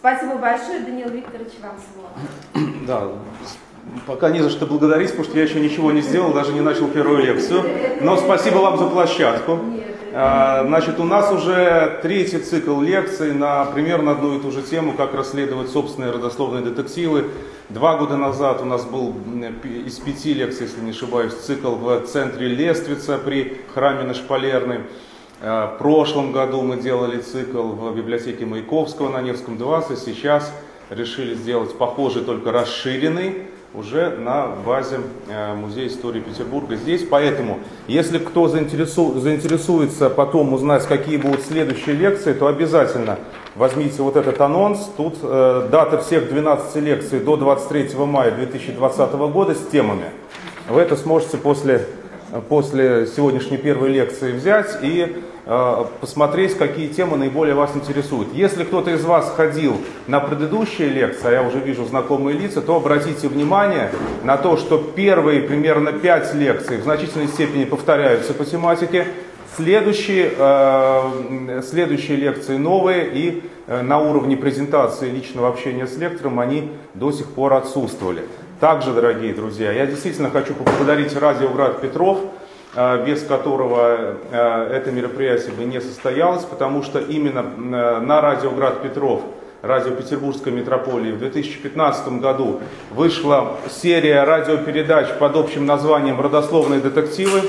Спасибо большое, Даниил Викторович, вам слово. Да, пока не за что благодарить, потому что я еще ничего не сделал, даже не начал первую лекцию. Но спасибо вам за площадку. А, значит, у нас уже третий цикл лекций на примерно одну и ту же тему, как расследовать собственные родословные детективы. Два года назад у нас был из пяти лекций, если не ошибаюсь, цикл в центре Лествица при храме на Шпалерной. А, в прошлом году мы делали цикл в библиотеке Маяковского на Невском 20. Сейчас решили сделать похожий, только расширенный уже на базе э, Музея истории Петербурга здесь. Поэтому, если кто заинтересуется потом узнать, какие будут следующие лекции, то обязательно возьмите вот этот анонс. Тут э, дата всех 12 лекций до 23 мая 2020 года с темами. Вы это сможете после, после сегодняшней первой лекции взять и Э, посмотреть, какие темы наиболее вас интересуют. Если кто-то из вас ходил на предыдущие лекции, а я уже вижу знакомые лица, то обратите внимание на то, что первые примерно пять лекций в значительной степени повторяются по тематике, Следующие, э, следующие лекции новые и э, на уровне презентации личного общения с лектором они до сих пор отсутствовали. Также, дорогие друзья, я действительно хочу поблагодарить Радио Град Петров, Э, без которого э, это мероприятие бы не состоялось, потому что именно э, на радио Град Петров, радио Петербургской метрополии в 2015 году вышла серия радиопередач под общим названием «Родословные детективы».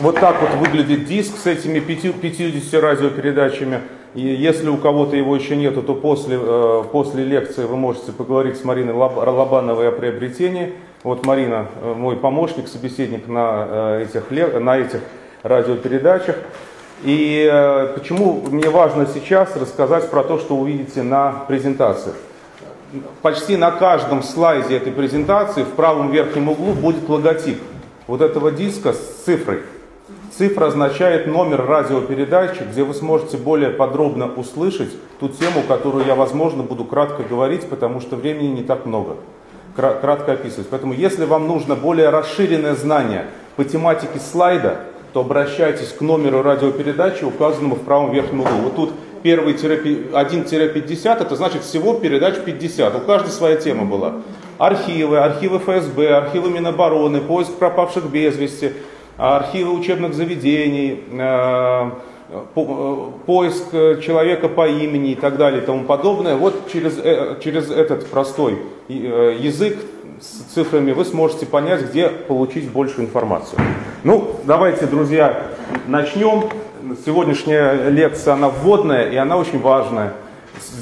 Вот так вот выглядит диск с этими 50 радиопередачами. И если у кого-то его еще нету, то после, э, после лекции вы можете поговорить с Мариной Лобановой о приобретении. Вот Марина, э, мой помощник, собеседник на э, этих, на этих радиопередачах. И почему мне важно сейчас рассказать про то, что увидите на презентации. Почти на каждом слайде этой презентации в правом верхнем углу будет логотип вот этого диска с цифрой. Цифра означает номер радиопередачи, где вы сможете более подробно услышать ту тему, которую я, возможно, буду кратко говорить, потому что времени не так много. Кратко описывать. Поэтому, если вам нужно более расширенное знание по тематике слайда, то обращайтесь к номеру радиопередачи, указанному в правом верхнем углу. Вот тут первый 1-50, это значит всего передач 50. У каждой своя тема была. Архивы, архивы ФСБ, архивы Минобороны, поиск пропавших без вести, архивы учебных заведений, э, э, поиск человека по имени и так далее и тому подобное. Вот через, э, через этот простой язык с цифрами вы сможете понять, где получить большую информацию. Ну, давайте, друзья, начнем. Сегодняшняя лекция, она вводная и она очень важная.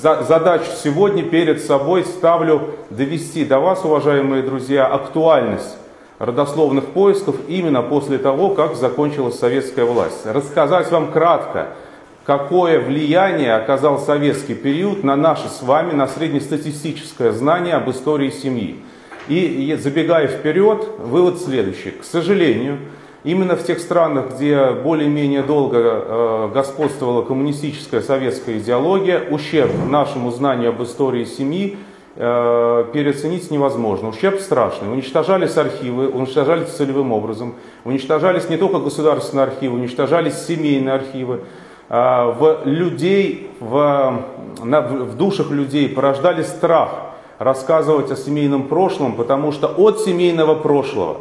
Задачу сегодня перед собой ставлю довести до вас, уважаемые друзья, актуальность родословных поисков именно после того, как закончилась советская власть. Рассказать вам кратко, какое влияние оказал советский период на наше с вами, на среднестатистическое знание об истории семьи. И забегая вперед, вывод следующий. К сожалению, именно в тех странах, где более-менее долго э, господствовала коммунистическая советская идеология, ущерб нашему знанию об истории семьи переоценить невозможно. Ущерб страшный. Уничтожались архивы, уничтожались целевым образом. Уничтожались не только государственные архивы, уничтожались семейные архивы. Э, в людей, в, в душах людей порождали страх рассказывать о семейном прошлом, потому что от семейного прошлого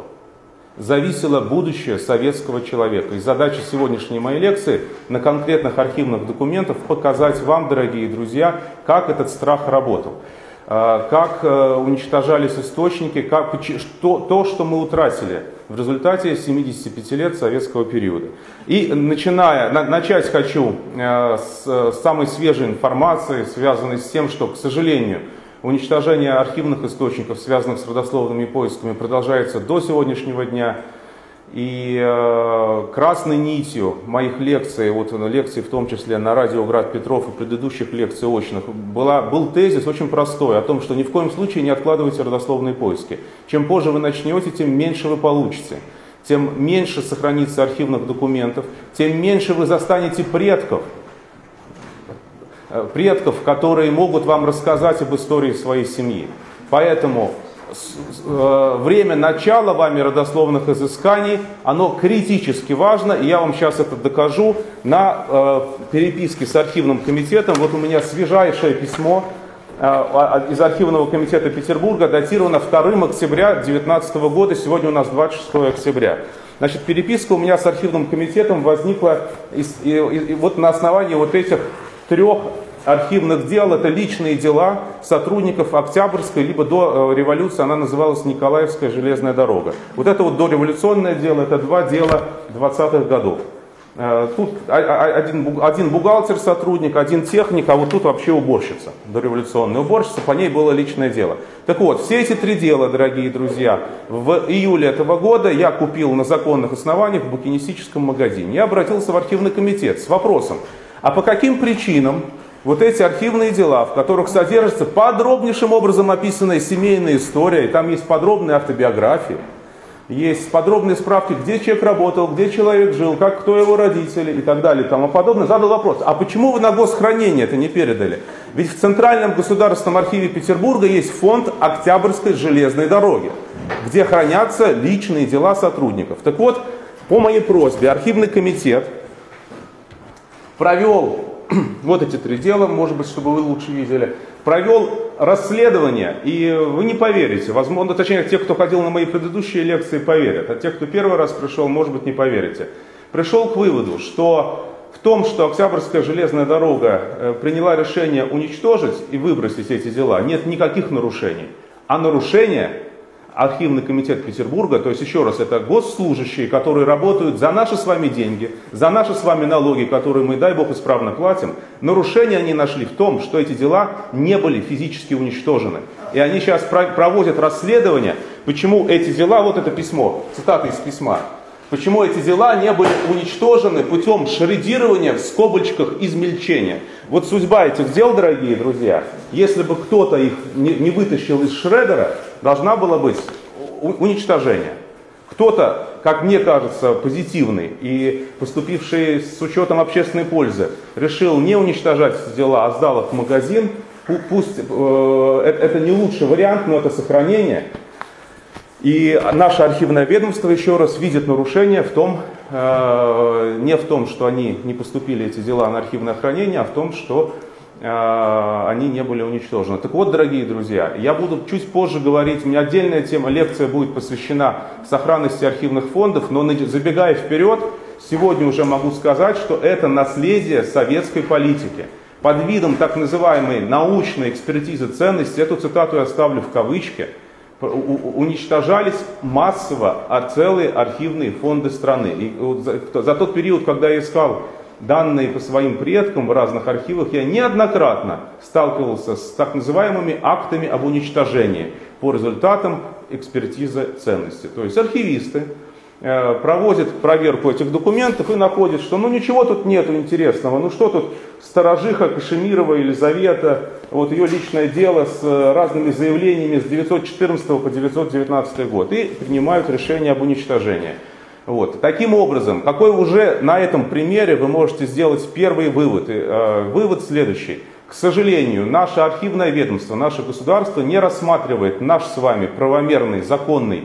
зависело будущее советского человека. И задача сегодняшней моей лекции на конкретных архивных документах показать вам, дорогие друзья, как этот страх работал. А, как э, уничтожались источники, как, что, то, что мы утратили в результате 75 лет советского периода. И начиная, на, начать хочу э, с, самой свежей информации, связанной с тем, что, к сожалению, уничтожение архивных источников, связанных с родословными поисками, продолжается до сегодняшнего дня. И э, красной нитью моих лекций, вот лекций в том числе на радио Град Петров и предыдущих лекций очных, была, был тезис очень простой о том, что ни в коем случае не откладывайте родословные поиски. Чем позже вы начнете, тем меньше вы получите. Тем меньше сохранится архивных документов, тем меньше вы застанете предков, э, предков, которые могут вам рассказать об истории своей семьи. Поэтому э, время начала вами родословных изысканий, оно критически важно, и я вам сейчас это докажу на э, переписке с архивным комитетом. Вот у меня свежайшее письмо из архивного комитета Петербурга, датировано 2 октября 2019 года, сегодня у нас 26 октября. Значит, переписка у меня с архивным комитетом возникла из, и, и, и вот на основании вот этих трех архивных дел, это личные дела сотрудников Октябрьской, либо до э, революции она называлась Николаевская железная дорога. Вот это вот дореволюционное дело, это два дела 20-х годов. Э, тут один, бухгалтер сотрудник, один техник, а вот тут вообще уборщица, дореволюционная уборщица, по ней было личное дело. Так вот, все эти три дела, дорогие друзья, в июле этого года я купил на законных основаниях в букинистическом магазине. Я обратился в архивный комитет с вопросом, а по каким причинам вот эти архивные дела, в которых содержится подробнейшим образом описанная семейная история, и там есть подробные автобиографии, есть подробные справки, где человек работал, где человек жил, как, кто его родители и так далее и тому подобное, задал вопрос, а почему вы на госхранение это не передали? Ведь в Центральном государственном архиве Петербурга есть фонд Октябрьской железной дороги, где хранятся личные дела сотрудников. Так вот, по моей просьбе архивный комитет провел вот эти три дела, может быть, чтобы вы лучше видели, провел расследование, и вы не поверите, возможно, точнее, те, кто ходил на мои предыдущие лекции, поверят, а те, кто первый раз пришел, может быть, не поверите. Пришел к выводу, что в том, что Октябрьская железная дорога э, приняла решение уничтожить и выбросить эти дела, нет никаких нарушений. А нарушения архивный комитет Петербурга, то есть еще раз, это госслужащие, которые работают за наши с вами деньги, за наши с вами налоги, которые мы, дай бог, исправно платим, нарушения они нашли в том, что эти дела не были физически уничтожены. И они сейчас проводят расследование, почему эти дела, вот это письмо, цитата из письма, Почему эти дела не были уничтожены путем шредирования в скобочках измельчения? Вот судьба этих дел, дорогие друзья, если бы кто-то их не, не вытащил из шредера, должна была быть уничтожение. Кто-то, как мне кажется, позитивный и поступивший с учетом общественной пользы, решил не уничтожать дела, а сдал их в магазин. Пусть э, это не лучший вариант, но это сохранение. И наше архивное ведомство еще раз видит нарушение в том, э, не в том, что они не поступили эти дела на архивное хранение, а в том, что э, они не были уничтожены. Так вот, дорогие друзья, я буду чуть позже говорить, у меня отдельная тема, лекция будет посвящена сохранности архивных фондов, но забегая вперед, сегодня уже могу сказать, что это наследие советской политики. Под видом так называемой научной экспертизы ценности, эту цитату я оставлю в кавычки – уничтожались массово а целые архивные фонды страны. И за, за тот период, когда я искал данные по своим предкам в разных архивах, я неоднократно сталкивался с так называемыми актами об уничтожении по результатам экспертизы ценности. То есть архивисты проводит проверку этих документов и находит, что ну ничего тут нету интересного, ну что тут сторожиха Кашемирова Елизавета, вот ее личное дело с э, разными заявлениями с 914 по 919 год и принимают решение об уничтожении. Вот. Таким образом, какой уже на этом примере вы можете сделать первый вывод? И, э, вывод следующий. К сожалению, наше архивное ведомство, наше государство не рассматривает наш с вами правомерный, законный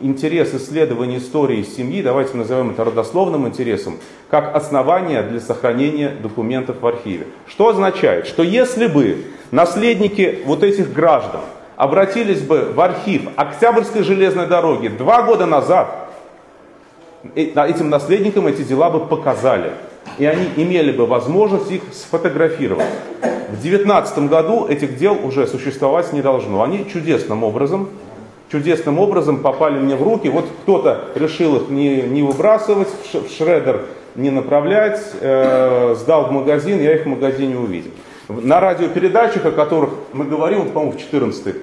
интерес исследования истории семьи, давайте назовем это родословным интересом, как основание для сохранения документов в архиве. Что означает, что если бы наследники вот этих граждан обратились бы в архив Октябрьской железной дороги два года назад, этим наследникам эти дела бы показали. И они имели бы возможность их сфотографировать. В 2019 году этих дел уже существовать не должно. Они чудесным образом чудесным образом попали мне в руки. Вот кто-то решил их не, не выбрасывать, в шредер не направлять, э, сдал в магазин, я их в магазине увидел. На радиопередачах, о которых мы говорим, по-моему, в 14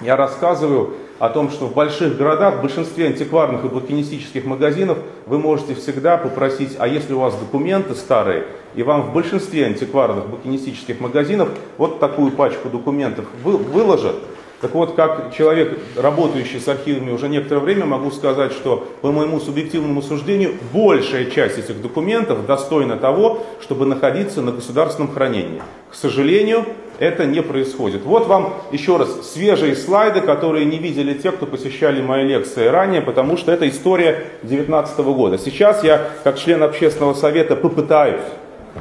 я рассказываю о том, что в больших городах, в большинстве антикварных и букинистических магазинов вы можете всегда попросить, а если у вас документы старые, и вам в большинстве антикварных букинистических магазинов вот такую пачку документов выложат, так вот, как человек, работающий с архивами уже некоторое время, могу сказать, что по моему субъективному суждению большая часть этих документов достойна того, чтобы находиться на государственном хранении. К сожалению, это не происходит. Вот вам еще раз свежие слайды, которые не видели те, кто посещали мои лекции ранее, потому что это история 2019 года. Сейчас я, как член общественного совета, попытаюсь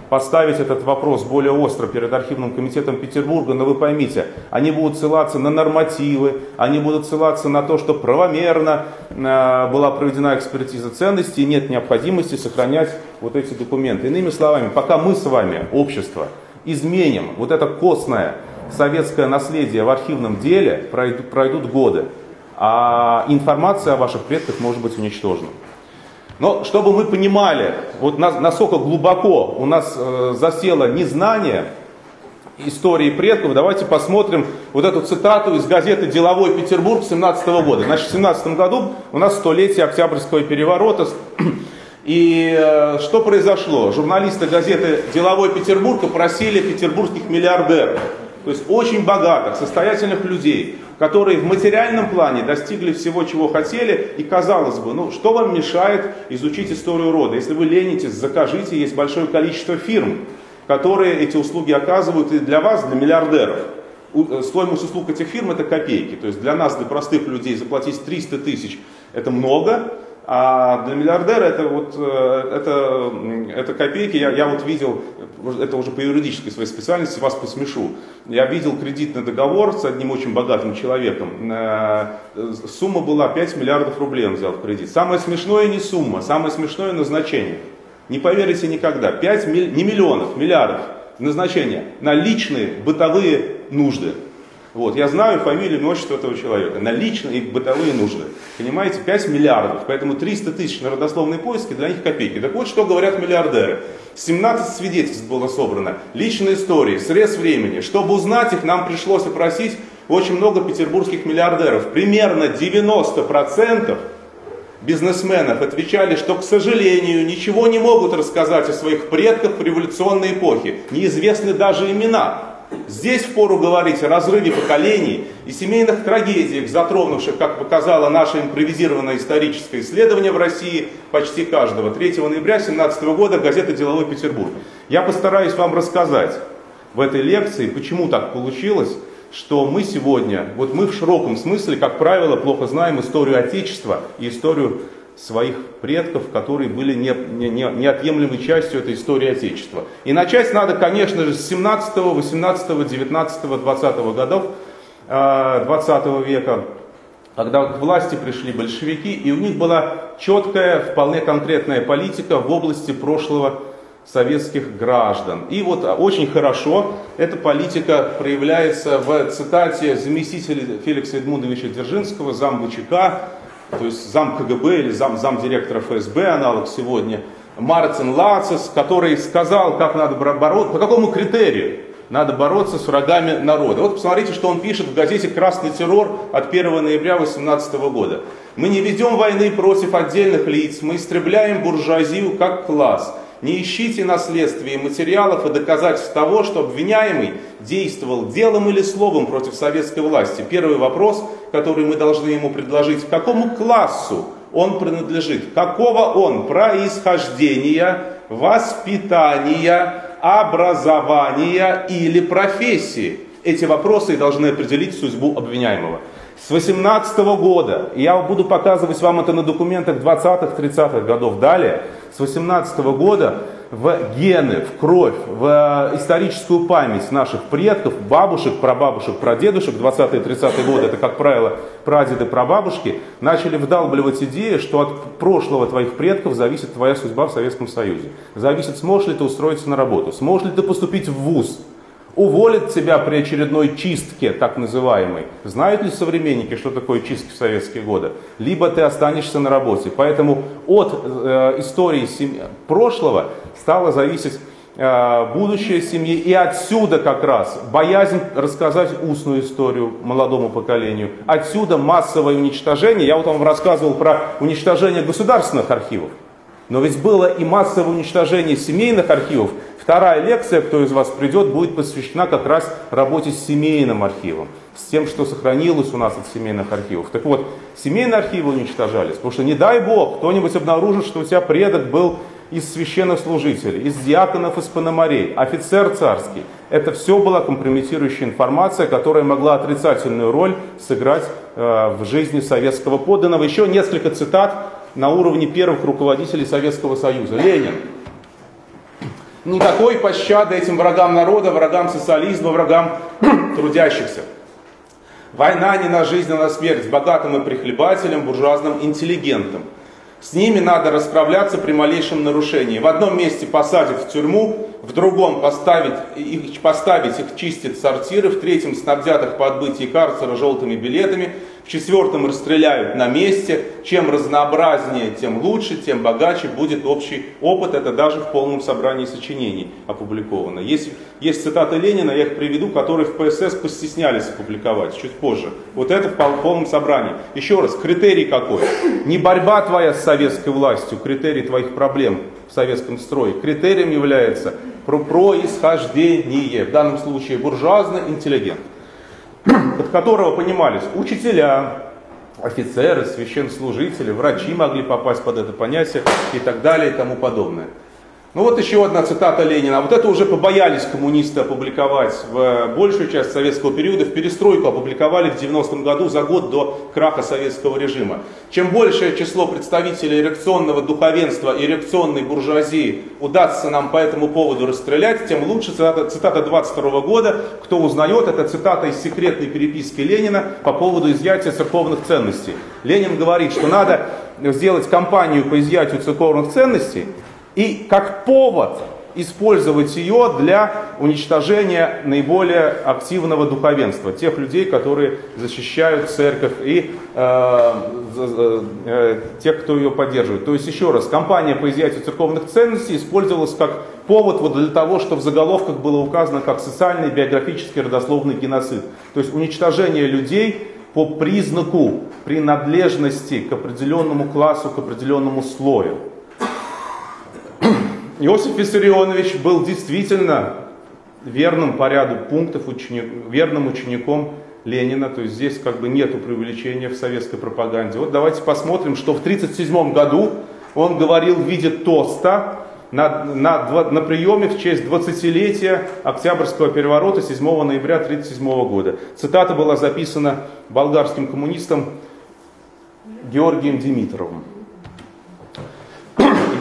поставить этот вопрос более остро перед архивным комитетом Петербурга, но вы поймите, они будут ссылаться на нормативы, они будут ссылаться на то, что правомерно э, была проведена экспертиза ценностей, нет необходимости сохранять вот эти документы. Иными словами, пока мы с вами, общество, изменим вот это костное советское наследие в архивном деле, пройдут годы, а информация о ваших предках может быть уничтожена. Но чтобы мы понимали, вот насколько глубоко у нас э, засело незнание истории предков, давайте посмотрим вот эту цитату из газеты «Деловой Петербург» 17 года. Значит, в 17 году у нас столетие Октябрьского переворота. И э, что произошло? Журналисты газеты «Деловой Петербург» опросили петербургских миллиардеров, то есть очень богатых, состоятельных людей, которые в материальном плане достигли всего, чего хотели, и казалось бы, ну что вам мешает изучить историю рода? Если вы ленитесь, закажите, есть большое количество фирм, которые эти услуги оказывают и для вас, для миллиардеров. Э, стоимость услуг этих фирм это копейки. То есть для нас, для простых людей, заплатить 300 тысяч это много, а для миллиардера это вот э, это, это копейки. Я, я вот видел, это уже по юридической своей специальности, вас посмешу. Я видел кредитный договор с одним очень богатым человеком. Э, сумма была 5 миллиардов рублей он взял в кредит. Самое смешное не сумма, самое смешное назначение. Не поверите никогда. 5 не миллионов, миллиардов назначения на личные бытовые нужды. Вот, я знаю фамилию, имя, отчество этого человека. На личные и бытовые нужды. Понимаете, 5 миллиардов. Поэтому 300 тысяч на родословные поиски для них копейки. Так вот, что говорят миллиардеры. 17 свидетельств было собрано. Личные истории, срез времени. Чтобы узнать их, нам пришлось опросить очень много петербургских миллиардеров. Примерно 90% бизнесменов отвечали, что, к сожалению, ничего не могут рассказать о своих предках в революционной эпохе. Неизвестны даже имена. Здесь впору говорить о разрыве поколений и семейных трагедиях, затронувших, как показало наше импровизированное историческое исследование в России, почти каждого. 3 ноября 2017 года газета «Деловой Петербург». Я постараюсь вам рассказать в этой лекции, почему так получилось, что мы сегодня, вот мы в широком смысле, как правило, плохо знаем историю Отечества и историю своих предков, которые были не, не, не, неотъемлемой частью этой истории Отечества. И начать надо, конечно же, с 17, 18, 19, 20 годов 20 э, века, когда к власти пришли большевики, и у них была четкая, вполне конкретная политика в области прошлого советских граждан. И вот очень хорошо эта политика проявляется в цитате заместителя Феликса Эдмундовича Дзержинского, зам ВЧК, то есть зам КГБ или зам, зам директора ФСБ, аналог сегодня, Мартин Лацис, который сказал, как надо бороться, по какому критерию надо бороться с врагами народа. Вот посмотрите, что он пишет в газете «Красный террор» от 1 ноября 2018 года. «Мы не ведем войны против отдельных лиц, мы истребляем буржуазию как класс. Не ищите наследствия материалов и доказательств того, что обвиняемый действовал делом или словом против советской власти. Первый вопрос, который мы должны ему предложить, к какому классу он принадлежит, какого он происхождения, воспитания, образования или профессии. Эти вопросы должны определить судьбу обвиняемого. С 18 года, я буду показывать вам это на документах 20-х, 30-х годов далее, с 18 года в гены, в кровь, в историческую память наших предков, бабушек, прабабушек, прадедушек, 20-е 30-е годы, это, как правило, прадеды, прабабушки, начали вдалбливать идею, что от прошлого твоих предков зависит твоя судьба в Советском Союзе. Зависит, сможешь ли ты устроиться на работу, сможешь ли ты поступить в ВУЗ, уволят тебя при очередной чистке, так называемой. Знают ли современники, что такое чистки в советские годы? Либо ты останешься на работе. Поэтому от э, истории семьи, прошлого стало зависеть э, будущее семьи. И отсюда как раз боязнь рассказать устную историю молодому поколению. Отсюда массовое уничтожение. Я вот вам рассказывал про уничтожение государственных архивов. Но ведь было и массовое уничтожение семейных архивов. Вторая лекция, кто из вас придет, будет посвящена как раз работе с семейным архивом, с тем, что сохранилось у нас от семейных архивов. Так вот, семейные архивы уничтожались, потому что не дай бог, кто-нибудь обнаружит, что у тебя предок был из священных служителей, из диаконов, из пономарей, офицер царский. Это все была компрометирующая информация, которая могла отрицательную роль сыграть э, в жизни советского подданного. Еще несколько цитат на уровне первых руководителей Советского Союза. Ленин. Никакой пощады этим врагам народа, врагам социализма, врагам трудящихся. Война не на жизнь, а на смерть, богатым и прихлебателям, буржуазным интеллигентам. С ними надо расправляться при малейшем нарушении. В одном месте посадят в тюрьму, в другом поставить их, поставить их чистить сортиры, в третьем снабдят их по отбытии карцера желтыми билетами, в четвертом расстреляют на месте. Чем разнообразнее, тем лучше, тем богаче будет общий опыт. Это даже в полном собрании сочинений опубликовано. Есть, есть цитаты Ленина, я их приведу, которые в ПСС постеснялись опубликовать чуть позже. Вот это в полном собрании. Еще раз, критерий какой? Не борьба твоя с советской властью, критерий твоих проблем в советском строе. Критерием является про происхождение, в данном случае буржуазный интеллигент под которого понимались учителя, офицеры, священнослужители, врачи могли попасть под это понятие и так далее и тому подобное. Ну вот еще одна цитата Ленина. Вот это уже побоялись коммунисты опубликовать в большую часть советского периода. В перестройку опубликовали в 90-м году за год до краха советского режима. Чем большее число представителей реакционного духовенства и реакционной буржуазии удастся нам по этому поводу расстрелять, тем лучше. Цитата, цитата 22 года. Кто узнает, это цитата из секретной переписки Ленина по поводу изъятия церковных ценностей. Ленин говорит, что надо сделать кампанию по изъятию церковных ценностей, и как повод использовать ее для уничтожения наиболее активного духовенства, тех людей, которые защищают церковь и э, э, тех, кто ее поддерживает. То есть, еще раз, кампания по изъятию церковных ценностей использовалась как повод вот для того, чтобы в заголовках было указано как социальный, биографический, родословный геноцид. То есть уничтожение людей по признаку принадлежности к определенному классу, к определенному слою. Иосиф Виссарионович был действительно верным по ряду пунктов, ученик, верным учеником Ленина, то есть здесь как бы нету преувеличения в советской пропаганде. Вот давайте посмотрим, что в 1937 году он говорил в виде тоста на, на, на приеме в честь 20-летия Октябрьского переворота 7 ноября 1937 года. Цитата была записана болгарским коммунистом Георгием Димитровым.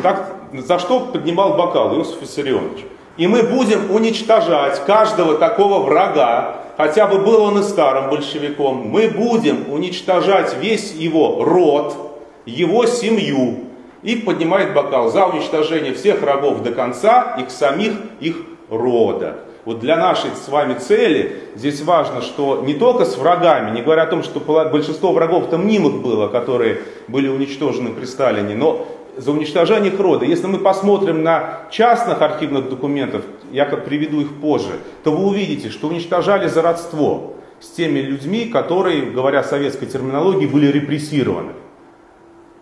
Итак, за что поднимал бокал Иосиф Виссарионович. И мы будем уничтожать каждого такого врага, хотя бы был он и старым большевиком, мы будем уничтожать весь его род, его семью. И поднимает бокал за уничтожение всех врагов до конца, и к самих их рода. Вот для нашей с вами цели здесь важно, что не только с врагами, не говоря о том, что большинство врагов там мнимых было, которые были уничтожены при Сталине, но за уничтожение их рода. Если мы посмотрим на частных архивных документов, я как приведу их позже, то вы увидите, что уничтожали за родство с теми людьми, которые, говоря советской терминологией, были репрессированы.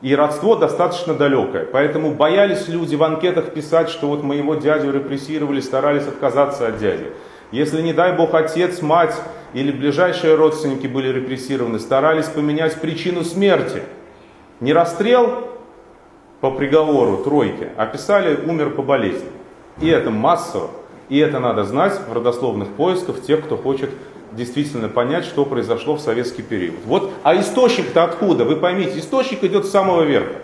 И родство достаточно далекое. Поэтому боялись люди в анкетах писать, что вот моего дядю репрессировали, старались отказаться от дяди. Если, не дай бог, отец, мать или ближайшие родственники были репрессированы, старались поменять причину смерти. Не расстрел, по приговору тройки описали умер по болезни. И это массово, и это надо знать в родословных поисках тех, кто хочет действительно понять, что произошло в советский период. Вот, а источник-то откуда? Вы поймите, источник идет с самого верха.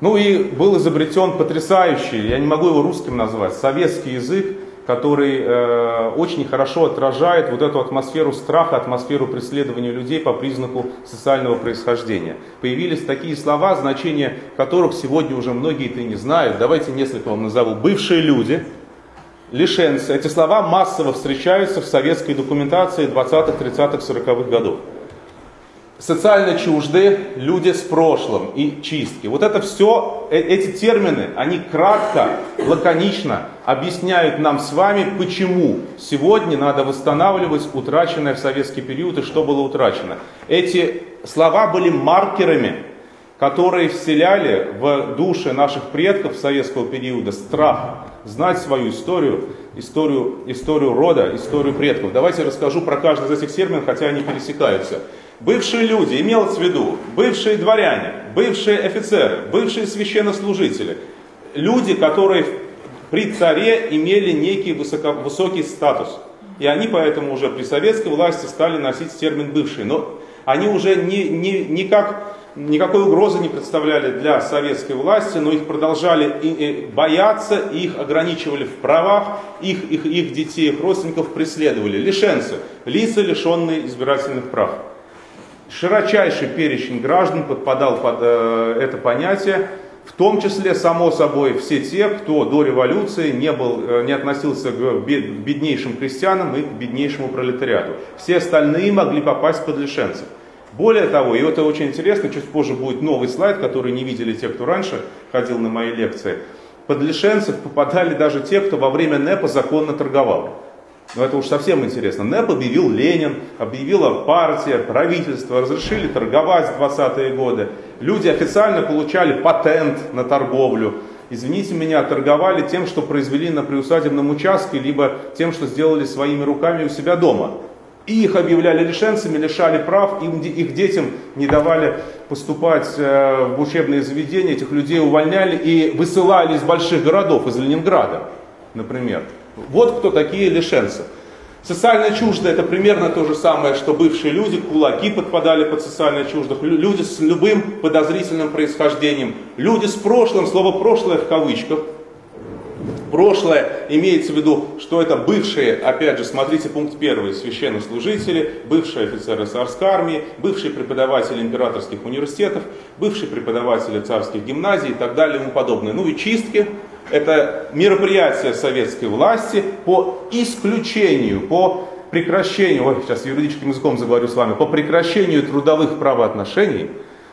Ну и был изобретен потрясающий, я не могу его русским назвать, советский язык, который э, очень хорошо отражает вот эту атмосферу страха, атмосферу преследования людей по признаку социального происхождения. Появились такие слова, значения которых сегодня уже многие-то не знают. Давайте несколько вам назову. Бывшие люди, лишенцы. Эти слова массово встречаются в советской документации 20-х, 30-х, 40-х годов социально чужды люди с прошлым и чистки. Вот это все, э, эти термины, они кратко, лаконично объясняют нам с вами, почему сегодня надо восстанавливать утраченное в советский период и что было утрачено. Эти слова были маркерами, которые вселяли в души наших предков советского периода страх, знать свою историю, историю, историю рода, историю предков. Давайте расскажу про каждый из этих терминов, хотя они пересекаются. Бывшие люди, имелось в виду, бывшие дворяне, бывшие офицеры, бывшие священнослужители, люди, которые при царе имели некий высоко, высокий статус. И они поэтому уже при советской власти стали носить термин «бывшие». Но они уже не, не, никак, никакой угрозы не представляли для советской власти, но их продолжали бояться, их ограничивали в правах, их, их, их детей, их родственников преследовали. Лишенцы, лица, лишенные избирательных прав. Широчайший перечень граждан подпадал под э, это понятие. В том числе, само собой, все те, кто до революции не, был, э, не относился к беднейшим крестьянам и к беднейшему пролетариату. Все остальные могли попасть под лишенцев. Более того, и это очень интересно, чуть позже будет новый слайд, который не видели те, кто раньше ходил на мои лекции. Под лишенцев попадали даже те, кто во время НЭПа законно торговал. Но это уж совсем интересно. НЭП объявил Ленин, объявила партия, правительство, разрешили торговать в 20-е годы. Люди официально получали патент на торговлю. Извините меня, торговали тем, что произвели на приусадебном участке, либо тем, что сделали своими руками у себя дома. И их объявляли лишенцами, лишали прав, им, их детям не давали поступать э, в учебные заведения, этих людей увольняли и высылали из больших городов, из Ленинграда, например. Вот кто такие лишенцы. Социально чуждые это примерно то же самое, что бывшие люди, кулаки подпадали под социально чуждых, люди с любым подозрительным происхождением, люди с прошлым, слово прошлое в кавычках. Прошлое имеется в виду, что это бывшие, опять же, смотрите пункт первый, священнослужители, бывшие офицеры царской армии, бывшие преподаватели императорских университетов, бывшие преподаватели царских гимназий и так далее и тому подобное. Ну и чистки, это мероприятие советской власти по исключению, по прекращению, ой, сейчас юридическим языком заговорю с вами, по прекращению трудовых правоотношений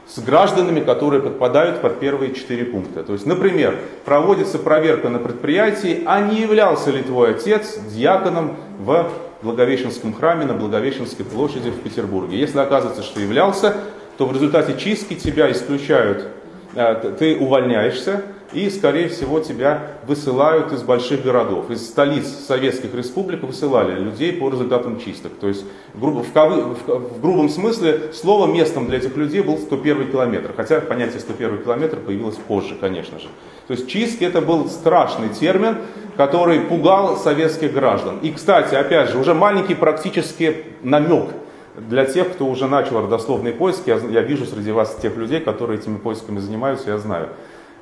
с гражданами, которые подпадают под первые четыре пункта. То есть, например, проводится проверка на предприятии, а не являлся ли твой отец диаконом в Благовещенском храме на Благовещенской площади в Петербурге. Если оказывается, что являлся, то в результате чистки тебя исключают, э, ты увольняешься, и, скорее всего, тебя высылают из больших городов. Из столиц советских республик высылали людей по результатам чисток. То есть, грубо, в, кавы, в, в грубом смысле, слово местом для этих людей был 101 километр. Хотя понятие 101 километр появилось позже, конечно же. То есть чистки это был страшный термин, который пугал советских граждан. И, кстати, опять же, уже маленький практический намек для тех, кто уже начал родословные поиски, я, я вижу среди вас тех людей, которые этими поисками занимаются, я знаю.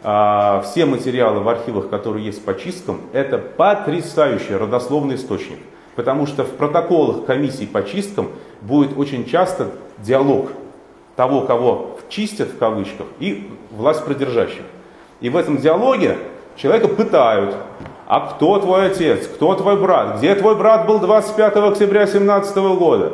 А, все материалы в архивах, которые есть по чисткам, это потрясающий родословный источник. Потому что в протоколах комиссий по чисткам будет очень часто диалог того, кого чистят в кавычках, и власть продержащих. И в этом диалоге человека пытают, а кто твой отец, кто твой брат, где твой брат был 25 октября 2017 года,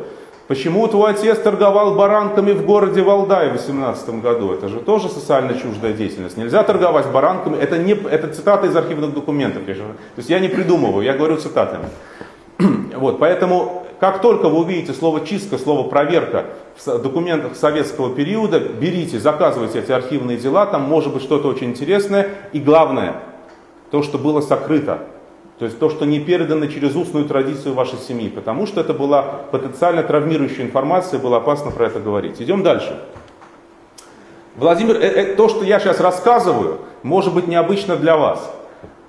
Почему твой отец торговал баранками в городе Валдай в 18 году? Это же тоже социально чуждая деятельность. Нельзя торговать баранками. Это, не, это цитата из архивных документов. То есть я не придумываю, я говорю цитатами. Вот, поэтому, как только вы увидите слово чистка, слово проверка в документах советского периода, берите, заказывайте эти архивные дела, там может быть что-то очень интересное. И главное, то, что было сокрыто, то есть то, что не передано через устную традицию вашей семьи, потому что это была потенциально травмирующая информация, было опасно про это говорить. Идем дальше. Владимир, э, э, то, что я сейчас рассказываю, может быть необычно для вас.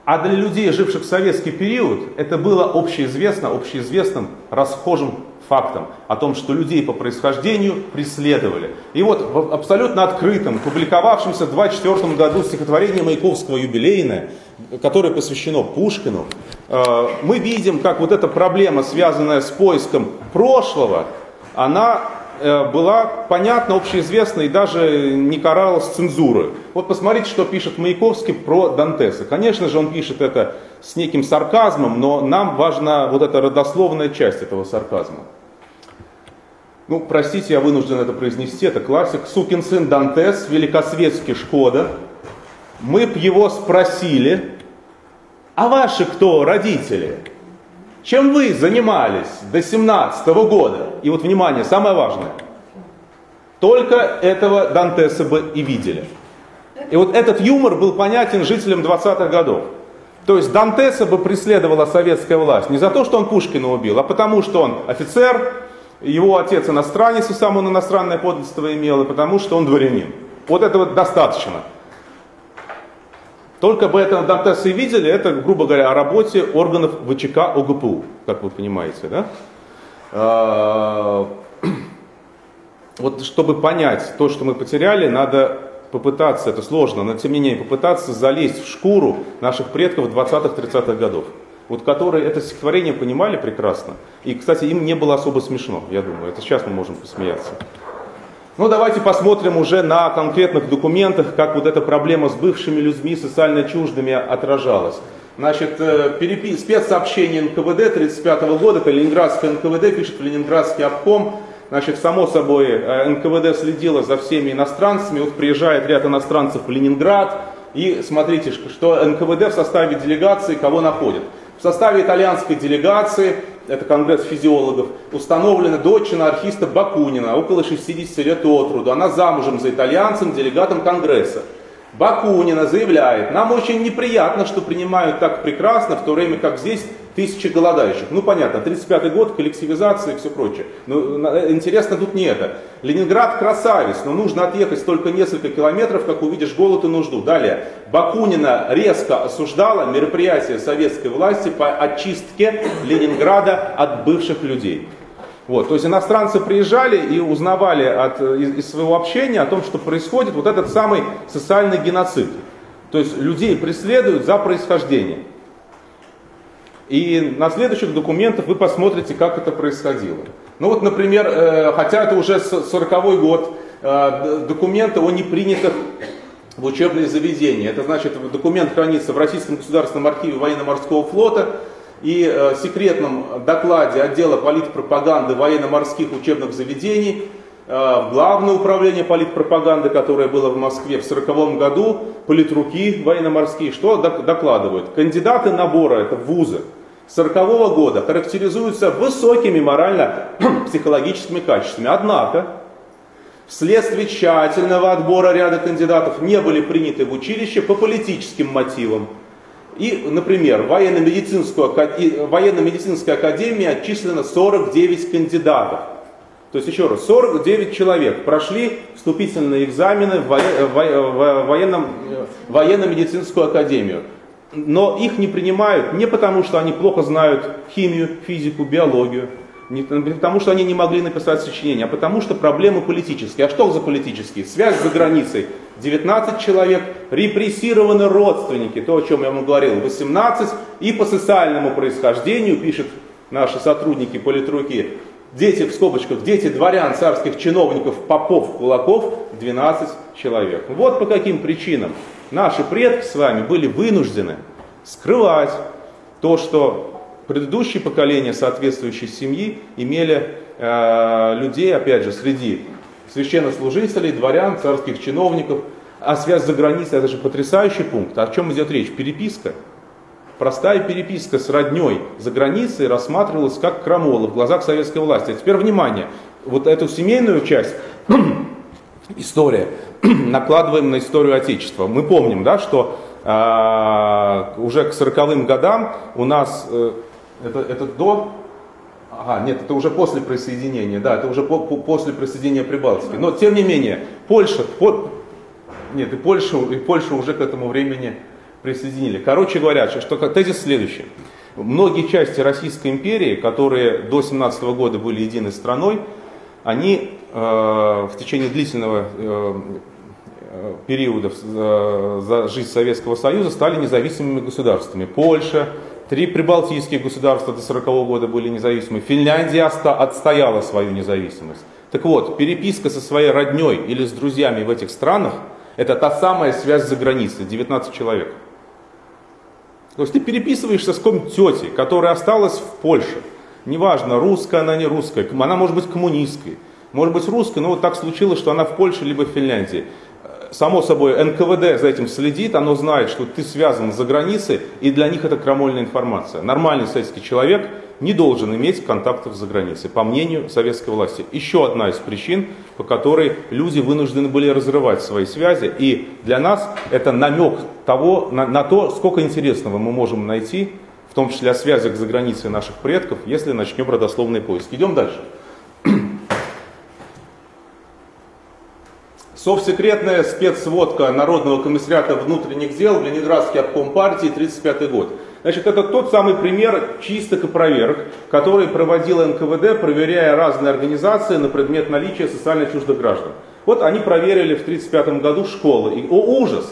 А для людей, живших в советский период, это было общеизвестно, общеизвестным, расхожим фактом о том, что людей по происхождению преследовали. И вот в абсолютно открытом, публиковавшемся в 24 году стихотворении Маяковского юбилейное, которое посвящено Пушкину, э, мы видим, как вот эта проблема, связанная с поиском прошлого, она была понятна, общеизвестна и даже не каралась цензуры. Вот посмотрите, что пишет Маяковский про Дантеса. Конечно же, он пишет это с неким сарказмом, но нам важна вот эта родословная часть этого сарказма. Ну, простите, я вынужден это произнести, это классик. Сукин сын Дантес, великосветский Шкода. Мы б его спросили, а ваши кто, родители? Чем вы занимались до 17 -го года? И вот, внимание, самое важное. Только этого Дантеса бы и видели. И вот этот юмор был понятен жителям 20-х годов. То есть Дантеса бы преследовала советская власть не за то, что он Пушкина убил, а потому что он офицер, его отец иностранец, и сам он иностранное подданство имел, и потому что он дворянин. Вот этого достаточно. Только бы это нотации видели, это, грубо говоря, о работе органов ВЧК ОГПУ, как вы понимаете, да? А, вот чтобы понять то, что мы потеряли, надо попытаться, это сложно, но тем не менее попытаться залезть в шкуру наших предков 20-30-х годов. Вот которые это стихотворение понимали прекрасно. И, кстати, им не было особо смешно, я думаю. Это сейчас мы можем посмеяться. Ну, давайте посмотрим уже на конкретных документах, как вот эта проблема с бывшими людьми социально чуждыми отражалась. Значит, э, перепи... спецсообщение НКВД 1935 года, это Ленинградское НКВД, пишет Ленинградский обком. Значит, само собой, э, НКВД следило за всеми иностранцами. Вот приезжает ряд иностранцев в Ленинград, и смотрите, что НКВД в составе делегации кого находит. В составе итальянской делегации это конгресс физиологов, установлена дочь анархиста Бакунина, около 60 лет от роду. Она замужем за итальянцем, делегатом конгресса. Бакунина заявляет, нам очень неприятно, что принимают так прекрасно, в то время как здесь тысячи голодающих. Ну понятно, 35-й год, коллективизация и все прочее. Но интересно тут не это. Ленинград красавец, но нужно отъехать только несколько километров, как увидишь голод и нужду. Далее, Бакунина резко осуждала мероприятие советской власти по очистке Ленинграда от бывших людей. Вот, то есть иностранцы приезжали и узнавали от, из, из своего общения о том, что происходит вот этот самый социальный геноцид. То есть людей преследуют за происхождение. И на следующих документах вы посмотрите, как это происходило. Ну вот, например, э, хотя это уже 40-й год, э, документы о непринятых в учебные заведения. Это значит, документ хранится в Российском государственном архиве военно-морского флота и э, секретном докладе отдела политпропаганды военно-морских учебных заведений в Главное управление политпропаганды, которое было в Москве в 1940 году, политруки военно-морские, что докладывают? Кандидаты набора, это вузы, 1940 года характеризуются высокими морально-психологическими качествами. Однако, вследствие тщательного отбора ряда кандидатов не были приняты в училище по политическим мотивам. И, например, военно-медицинская военно академия отчислено 49 кандидатов. То есть, еще раз, 49 человек прошли вступительные экзамены в военно-медицинскую академию но их не принимают не потому, что они плохо знают химию, физику, биологию, не потому, что они не могли написать сочинение, а потому, что проблемы политические. А что за политические? Связь за границей. 19 человек, репрессированы родственники, то, о чем я вам говорил, 18, и по социальному происхождению, пишет наши сотрудники политруки, дети в скобочках, дети дворян, царских чиновников, попов, кулаков, 12 человек. Вот по каким причинам наши предки с вами были вынуждены скрывать то, что предыдущие поколения соответствующей семьи имели э, людей, опять же, среди священнослужителей, дворян, царских чиновников. А связь за границей, это же потрясающий пункт. О чем идет речь? Переписка. Простая переписка с родней за границей рассматривалась как крамола в глазах советской власти. А теперь внимание, вот эту семейную часть история накладываем на историю Отечества. Мы помним, да, что э, уже к 40-м годам у нас, э, это, это до, ага, нет, это уже после присоединения, да, это уже по, по, после присоединения Прибалтики. Но тем не менее, Польша, по, нет, и Польшу, и Польшу уже к этому времени присоединили. Короче говоря, что тезис следующий. Многие части Российской империи, которые до 17 года были единой страной, они в течение длительного э, периода э, за жизнь Советского Союза стали независимыми государствами. Польша, три прибалтийские государства до 40 -го года были независимы. Финляндия отстояла свою независимость. Так вот, переписка со своей родней или с друзьями в этих странах – это та самая связь за границей, 19 человек. То есть ты переписываешься с какой-нибудь тетей, которая осталась в Польше. Неважно, русская она, не русская, она может быть коммунистской, может быть русской, но вот так случилось, что она в Польше либо в Финляндии само собой, НКВД за этим следит, оно знает, что ты связан за границей, и для них это крамольная информация. Нормальный советский человек не должен иметь контактов за границей, по мнению советской власти. Еще одна из причин, по которой люди вынуждены были разрывать свои связи, и для нас это намек того, на, на то, сколько интересного мы можем найти, в том числе о связях за границей наших предков, если начнем родословный поиск. Идем дальше. Совсекретная спецсводка Народного комиссариата внутренних дел, Ленинградский обком партии, 1935 год. Значит, это тот самый пример чисток и проверок, который проводил НКВД, проверяя разные организации на предмет наличия социально чуждых граждан. Вот они проверили в 1935 году школы. И, о, ужас!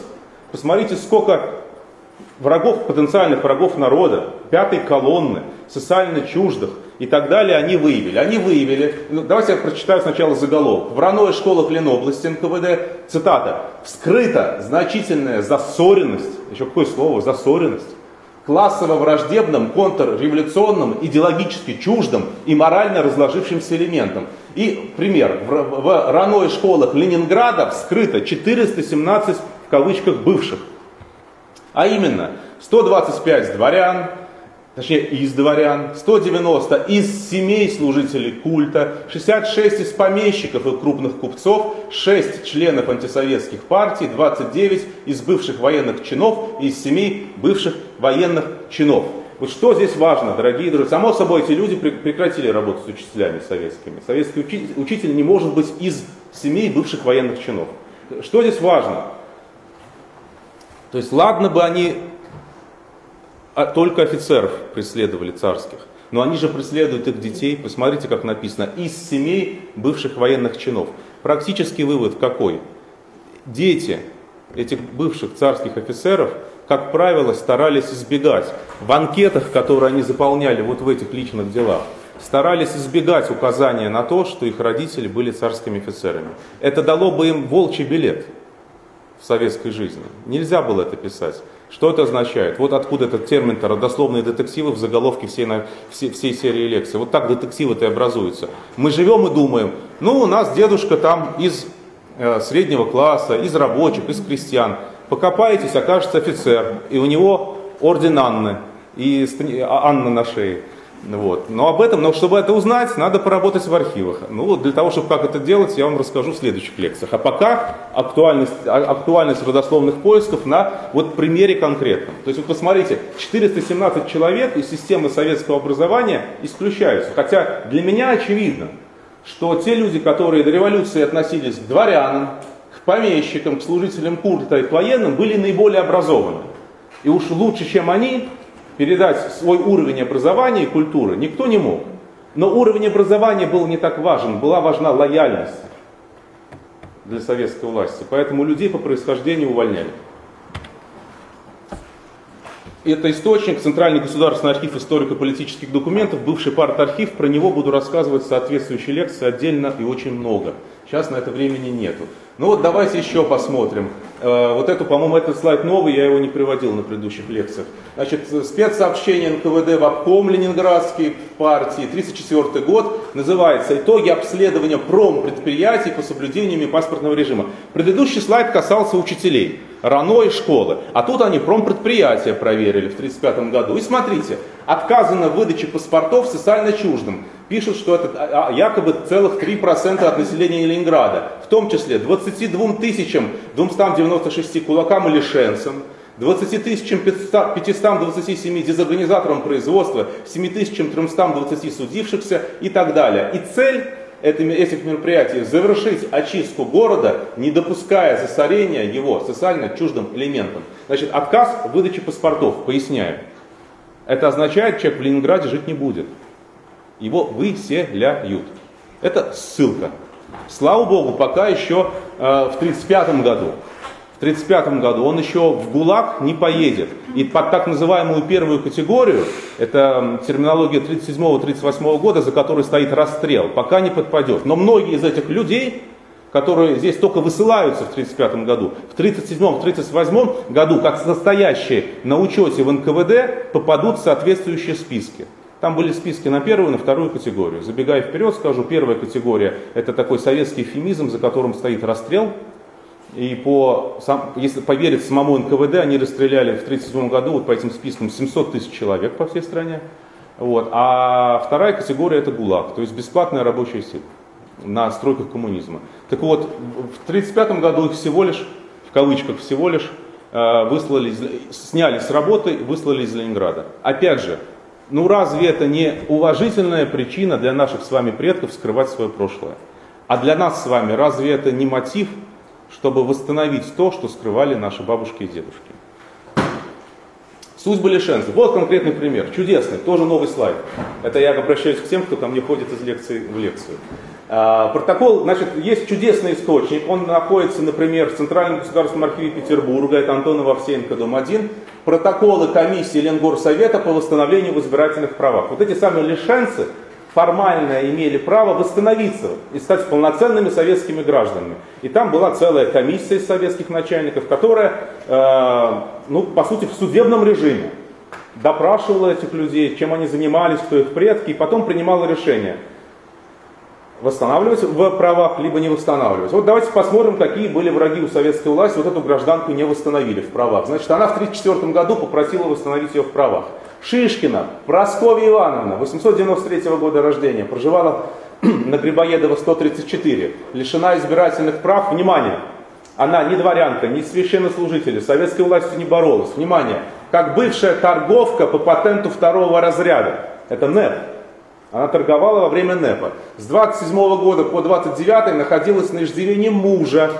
Посмотрите, сколько врагов, потенциальных врагов народа, пятой колонны, социально чуждых и так далее, они выявили. Они выявили, ну, давайте я прочитаю сначала заголовок. В РАНО школах Ленобласти НКВД, цитата, «вскрыта значительная засоренность», еще какое слово, засоренность, классово-враждебным, контрреволюционным, идеологически чуждым и морально разложившимся элементом. И пример. В, в РАНО школах Ленинграда вскрыто 417 в кавычках бывших. А именно 125 дворян, точнее из дворян, 190 из семей служителей культа, 66 из помещиков и крупных купцов, 6 членов антисоветских партий, 29 из бывших военных чинов и из семей бывших военных чинов. Вот что здесь важно, дорогие друзья. Само собой, эти люди прекратили работать с учителями советскими. Советский учитель, учитель не может быть из семей бывших военных чинов. Что здесь важно? То есть ладно бы они а только офицеров преследовали царских, но они же преследуют их детей, посмотрите, как написано, из семей бывших военных чинов. Практический вывод какой? Дети этих бывших царских офицеров, как правило, старались избегать в анкетах, которые они заполняли вот в этих личных делах, старались избегать указания на то, что их родители были царскими офицерами. Это дало бы им волчий билет – в советской жизни. Нельзя было это писать. Что это означает? Вот откуда этот термин-то, родословные детективы в заголовке всей, на, всей, всей серии лекций. Вот так детективы-то и образуются. Мы живем и думаем, ну у нас дедушка там из э, среднего класса, из рабочих, из крестьян. Покопаетесь, окажется офицер, и у него орден Анны, и а, Анна на шее. Вот. Но об этом, но чтобы это узнать, надо поработать в архивах. Ну вот для того, чтобы как это делать, я вам расскажу в следующих лекциях. А пока актуальность, а, актуальность родословных поисков на вот примере конкретном. То есть вот посмотрите, 417 человек из системы советского образования исключаются. Хотя для меня очевидно, что те люди, которые до революции относились к дворянам, к помещикам, к служителям культа и к военным, были наиболее образованы. И уж лучше, чем они, передать свой уровень образования и культуры никто не мог. Но уровень образования был не так важен, была важна лояльность для советской власти. Поэтому людей по происхождению увольняли. Это источник, Центральный государственный архив историко-политических документов, бывший парт-архив. Про него буду рассказывать в соответствующей лекции отдельно и очень много. Сейчас на это времени нету. Ну вот давайте еще посмотрим. Э, вот эту, по-моему, этот слайд новый, я его не приводил на предыдущих лекциях. Значит, спецсообщение НКВД в обком Ленинградской партии, 1934 год, называется «Итоги обследования промпредприятий по соблюдению паспортного режима». Предыдущий слайд касался учителей. РАНО и школы. А тут они промпредприятия проверили в 1935 году. И смотрите, отказано в выдаче паспортов социально чуждым. Пишут, что это а, а, якобы целых 3% от населения Ленинграда. В том числе 22 тысячам 296 кулакам и лишенцам, 20 527 дезорганизаторам производства, 7 320 судившихся и так далее. И цель этих мероприятий завершить очистку города, не допуская засорения его социально чуждым элементом. Значит, отказ в выдаче паспортов, поясняю. Это означает, человек в Ленинграде жить не будет. Его выселяют. Это ссылка. Слава Богу, пока еще э, в 1935 году в 1935 году, он еще в ГУЛАГ не поедет. И под так называемую первую категорию, это терминология 37-38 года, за которой стоит расстрел, пока не подпадет. Но многие из этих людей, которые здесь только высылаются в 1935 году, в 1937-1938 году, как настоящие на учете в НКВД, попадут в соответствующие списки. Там были списки на первую и на вторую категорию. Забегая вперед, скажу, первая категория – это такой советский эфемизм, за которым стоит расстрел, и по, сам, если поверить самому НКВД, они расстреляли в 1937 году вот по этим спискам 700 тысяч человек по всей стране. Вот. А вторая категория это ГУЛАГ, то есть бесплатная рабочая сила на стройках коммунизма. Так вот, в 1935 году их всего лишь, в кавычках всего лишь, э, выслали, сняли с работы выслали из Ленинграда. Опять же, ну разве это не уважительная причина для наших с вами предков скрывать свое прошлое? А для нас с вами разве это не мотив чтобы восстановить то, что скрывали наши бабушки и дедушки. Судьбы лишенцев. Вот конкретный пример, чудесный, тоже новый слайд. Это я обращаюсь к тем, кто ко мне ходит из лекции в лекцию. А, протокол, значит, есть чудесный источник, он находится, например, в Центральном государственном архиве Петербурга, это Антонов Овсеенко, дом 1, протоколы комиссии Ленгорсовета по восстановлению в избирательных правах. Вот эти самые лишенцы формально имели право восстановиться и стать полноценными советскими гражданами. И там была целая комиссия из советских начальников, которая, э, ну, по сути, в судебном режиме допрашивала этих людей, чем они занимались, кто их предки, и потом принимала решение восстанавливать в правах, либо не восстанавливать. Вот давайте посмотрим, какие были враги у советской власти. Вот эту гражданку не восстановили в правах. Значит, она в 1934 году попросила восстановить ее в правах. Шишкина, Прасковья Ивановна, 893 года рождения, проживала на Грибоедова 134, лишена избирательных прав. Внимание, она не дворянка, не священнослужитель, советской властью не боролась. Внимание, как бывшая торговка по патенту второго разряда. Это НЭП. Она торговала во время НЭПа. С 27 года по 29 находилась на иждивении мужа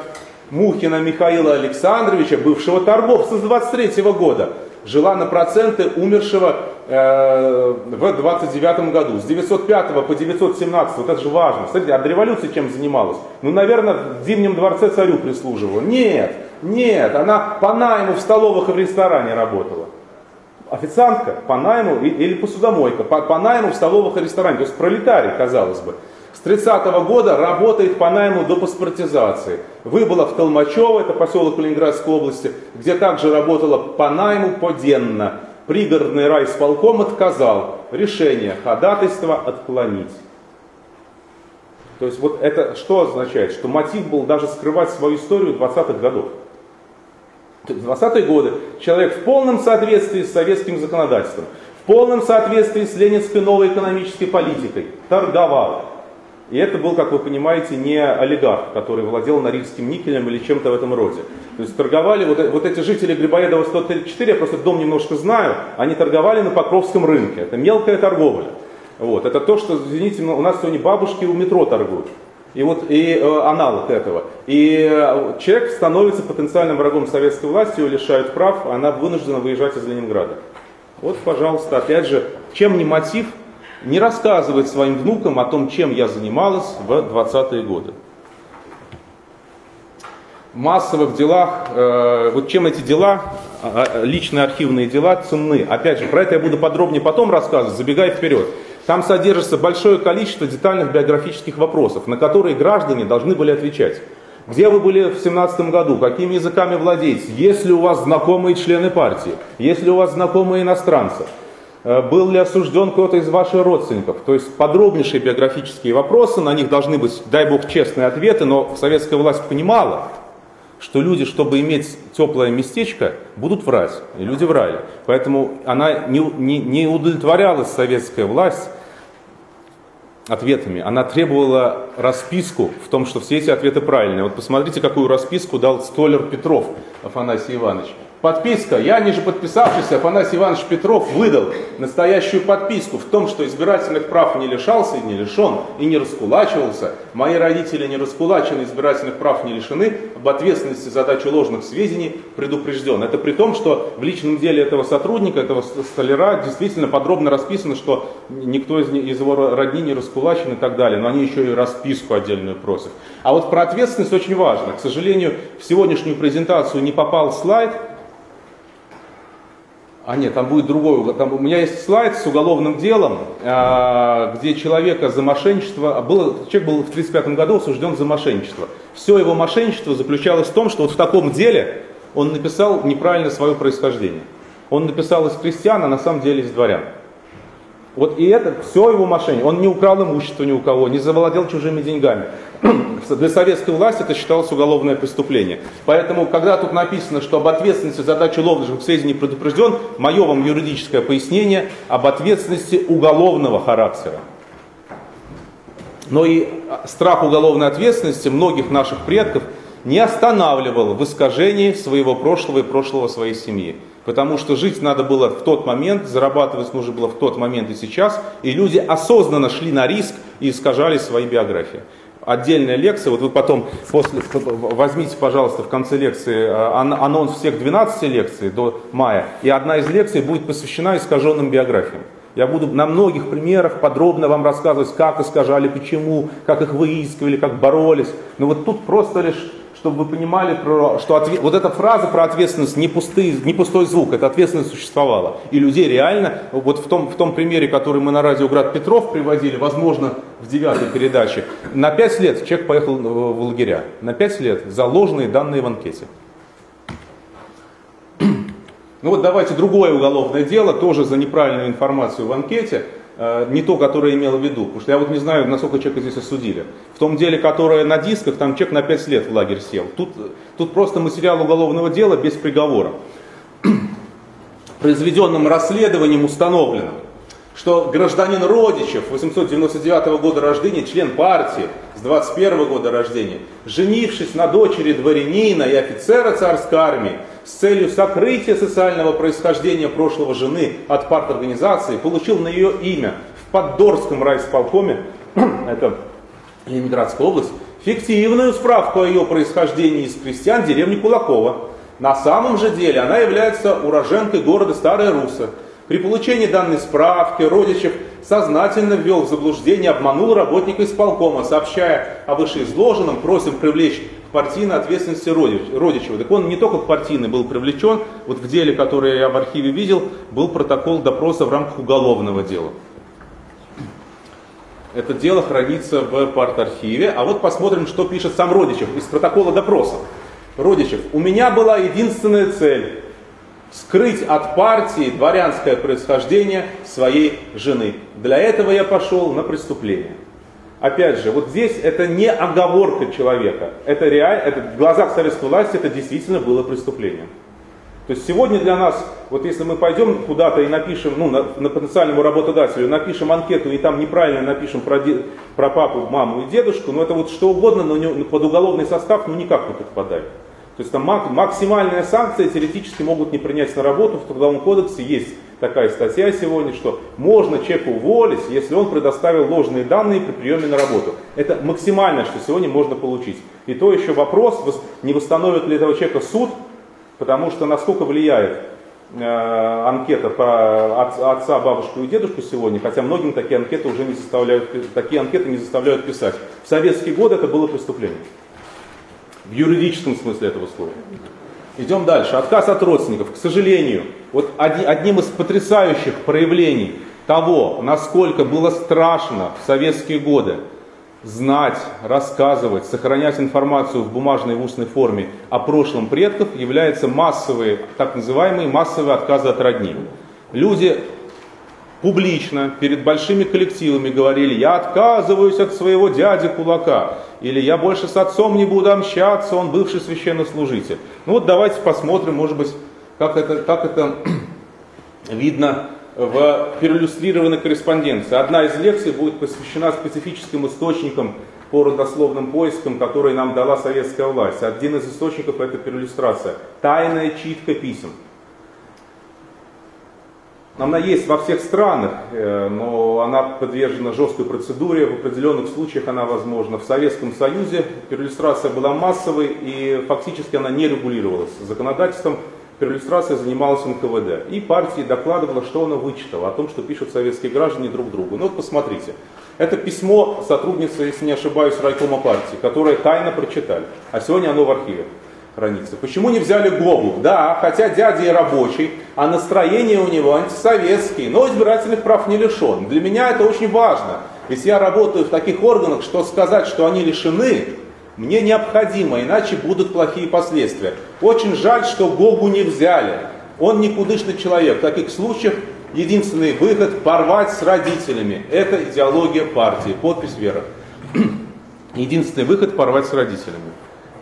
Мухина Михаила Александровича, бывшего торговца с 23 года жила на проценты умершего э, в 29 году. С 905 по 917, вот это же важно. Смотрите, а до революции чем занималась? Ну, наверное, в Зимнем дворце царю прислуживала. Нет, нет, она по найму в столовых и в ресторане работала. Официантка по найму или посудомойка, по, по найму в столовых и ресторане. То есть пролетарий, казалось бы. С 30 -го года работает по найму до паспортизации. Выбыла в Толмачево, это поселок Ленинградской области, где также работала по найму поденно. Пригородный райсполком отказал. Решение ходатайства отклонить. То есть вот это что означает? Что мотив был даже скрывать свою историю 20-х годов. В 20-е годы человек в полном соответствии с советским законодательством, в полном соответствии с ленинской новой экономической политикой торговал, и это был, как вы понимаете, не олигарх, который владел норильским никелем или чем-то в этом роде. То есть торговали, вот, вот эти жители Грибоедова 134, я просто дом немножко знаю, они торговали на Покровском рынке. Это мелкая торговля. Вот. Это то, что, извините, у нас сегодня бабушки у метро торгуют. И вот и э, аналог этого. И э, человек становится потенциальным врагом советской власти, его лишают прав, она вынуждена выезжать из Ленинграда. Вот, пожалуйста, опять же, чем не мотив, не рассказывать своим внукам о том, чем я занималась в 20-е годы. В массовых делах, э, вот чем эти дела, а, а, личные архивные дела ценны. Опять же, про это я буду подробнее потом рассказывать, забегая вперед. Там содержится большое количество детальных биографических вопросов, на которые граждане должны были отвечать. Где вы были в 17 году? Какими языками владеете? Есть ли у вас знакомые члены партии? Есть ли у вас знакомые иностранцы? Э, был ли осужден кто-то из ваших родственников. То есть подробнейшие биографические вопросы, на них должны быть, дай бог, честные ответы, но советская власть понимала, что люди, чтобы иметь теплое местечко, будут врать. И люди врали. Поэтому она не, не, не удовлетворялась, советская власть, ответами. Она требовала расписку в том, что все эти ответы правильные. Вот посмотрите, какую расписку дал Столер Петров Афанасий Иванович. Подписка. Я, ниже подписавшийся, Афанасий Иванович Петров выдал настоящую подписку в том, что избирательных прав не лишался и не лишен, и не раскулачивался. Мои родители не раскулачены, избирательных прав не лишены, об ответственности за дачу ложных сведений предупрежден. Это при том, что в личном деле этого сотрудника, этого столяра, действительно подробно расписано, что никто из, из его родни не раскулачен и так далее, но они еще и расписку отдельную просят. А вот про ответственность очень важно. К сожалению, в сегодняшнюю презентацию не попал слайд, а нет, там будет другой. Там, у меня есть слайд с уголовным делом, а, где человека за мошенничество, было, человек был в 1935 году осужден за мошенничество. Все его мошенничество заключалось в том, что вот в таком деле он написал неправильно свое происхождение. Он написал из крестьян, а на самом деле из дворян. Вот и это все его мошенничество. Он не украл имущество ни у кого, не завладел чужими деньгами. Для советской власти это считалось уголовное преступление. Поэтому, когда тут написано, что об ответственности за дачу ложных сведений предупрежден, мое вам юридическое пояснение об ответственности уголовного характера. Но и страх уголовной ответственности многих наших предков не останавливал в искажении своего прошлого и прошлого своей семьи. Потому что жить надо было в тот момент, зарабатывать нужно было в тот момент и сейчас, и люди осознанно шли на риск и искажали свои биографии. отдельная лекция. Вот вы потом после, возьмите, пожалуйста, в конце лекции э, анонс всех 12 лекций до мая. И одна из лекций будет посвящена искаженным биографиям. Я буду на многих примерах подробно вам рассказывать, как искажали, почему, как их выискивали, как боролись. Но вот тут просто лишь чтобы вы понимали, про, что вот эта фраза про ответственность не, пустый, не пустой звук, эта ответственность существовала. И людей реально, вот в том, в том примере, который мы на радио Град Петров приводили, возможно, в девятой передаче, на пять лет человек поехал в лагеря. На пять лет за ложные данные в анкете. Ну вот давайте другое уголовное дело, тоже за неправильную информацию в анкете. Э, не то, которое имел в виду. Потому что я вот не знаю, насколько человека здесь осудили. В том деле, которое на дисках, там человек на 5 лет в лагерь сел. Тут, тут просто материал уголовного дела без приговора. Произведенным расследованием установлено, что гражданин Родичев 899 года рождения, член партии с 21 года рождения, женившись на дочери дворянина и офицера царской армии, с целью сокрытия социального происхождения прошлого жены от парторганизации, получил на ее имя в Поддорском райисполкоме, это Ленинградская область, фиктивную справку о ее происхождении из крестьян деревни Кулакова. На самом же деле она является уроженкой города Старая Руса. При получении данной справки Родичев сознательно ввел в заблуждение, обманул работника исполкома, сообщая о вышеизложенном, просим привлечь партийной ответственности Родичева. Так он не только к партийной был привлечен, вот в деле, которое я в архиве видел, был протокол допроса в рамках уголовного дела. Это дело хранится в парт-архиве. А вот посмотрим, что пишет сам Родичев из протокола допроса. Родичев, у меня была единственная цель скрыть от партии дворянское происхождение своей жены. Для этого я пошел на преступление. Опять же, вот здесь это не оговорка человека, это реально, это в глазах советской власти это действительно было преступление. То есть сегодня для нас, вот если мы пойдем куда-то и напишем, ну, на, на потенциальному работодателю, напишем анкету и там неправильно напишем про, де, про папу, маму и дедушку, ну это вот что угодно, но не, под уголовный состав ну никак не подпадает. То есть там максимальная санкция теоретически могут не принять на работу. В Трудовом кодексе есть такая статья сегодня, что можно человеку уволить, если он предоставил ложные данные при приеме на работу. Это максимальное, что сегодня можно получить. И то еще вопрос, не восстановит ли этого человека суд, потому что насколько влияет э, анкета по отца, бабушку и дедушку сегодня, хотя многим такие анкеты уже не заставляют, такие анкеты не заставляют писать. В советские годы это было преступление в юридическом смысле этого слова. Идем дальше. Отказ от родственников. К сожалению, вот одним из потрясающих проявлений того, насколько было страшно в советские годы знать, рассказывать, сохранять информацию в бумажной и устной форме о прошлом предков, являются массовые, так называемые массовые отказы от родни. Люди публично перед большими коллективами говорили, я отказываюсь от своего дяди кулака, или я больше с отцом не буду общаться, он бывший священнослужитель. Ну вот давайте посмотрим, может быть, как это, как это видно в переиллюстрированной корреспонденции. Одна из лекций будет посвящена специфическим источникам по родословным поискам, которые нам дала советская власть. Один из источников это переиллюстрация. Тайная читка писем. Она есть во всех странах, э, но она подвержена жесткой процедуре. В определенных случаях она возможна. В Советском Союзе переиллюстрация была массовой и фактически она не регулировалась. Законодательством переиллюстрация занималась НКВД. И партии докладывала, что она вычитала, о том, что пишут советские граждане друг другу. Ну вот посмотрите. Это письмо сотрудницы, если не ошибаюсь, райкома партии, которое тайно прочитали. А сегодня оно в архиве хранится. Почему не взяли Гогу? Да, хотя дядя и рабочий, а настроение у него антисоветские, но избирательных прав не лишен. Для меня это очень важно. Если я работаю в таких органах, что сказать, что они лишены, мне необходимо, иначе будут плохие последствия. Очень жаль, что Гогу не взяли. Он никудышный человек. В таких случаях единственный выход – порвать с родителями. Это идеология партии. Подпись вверх. Единственный выход – порвать с родителями.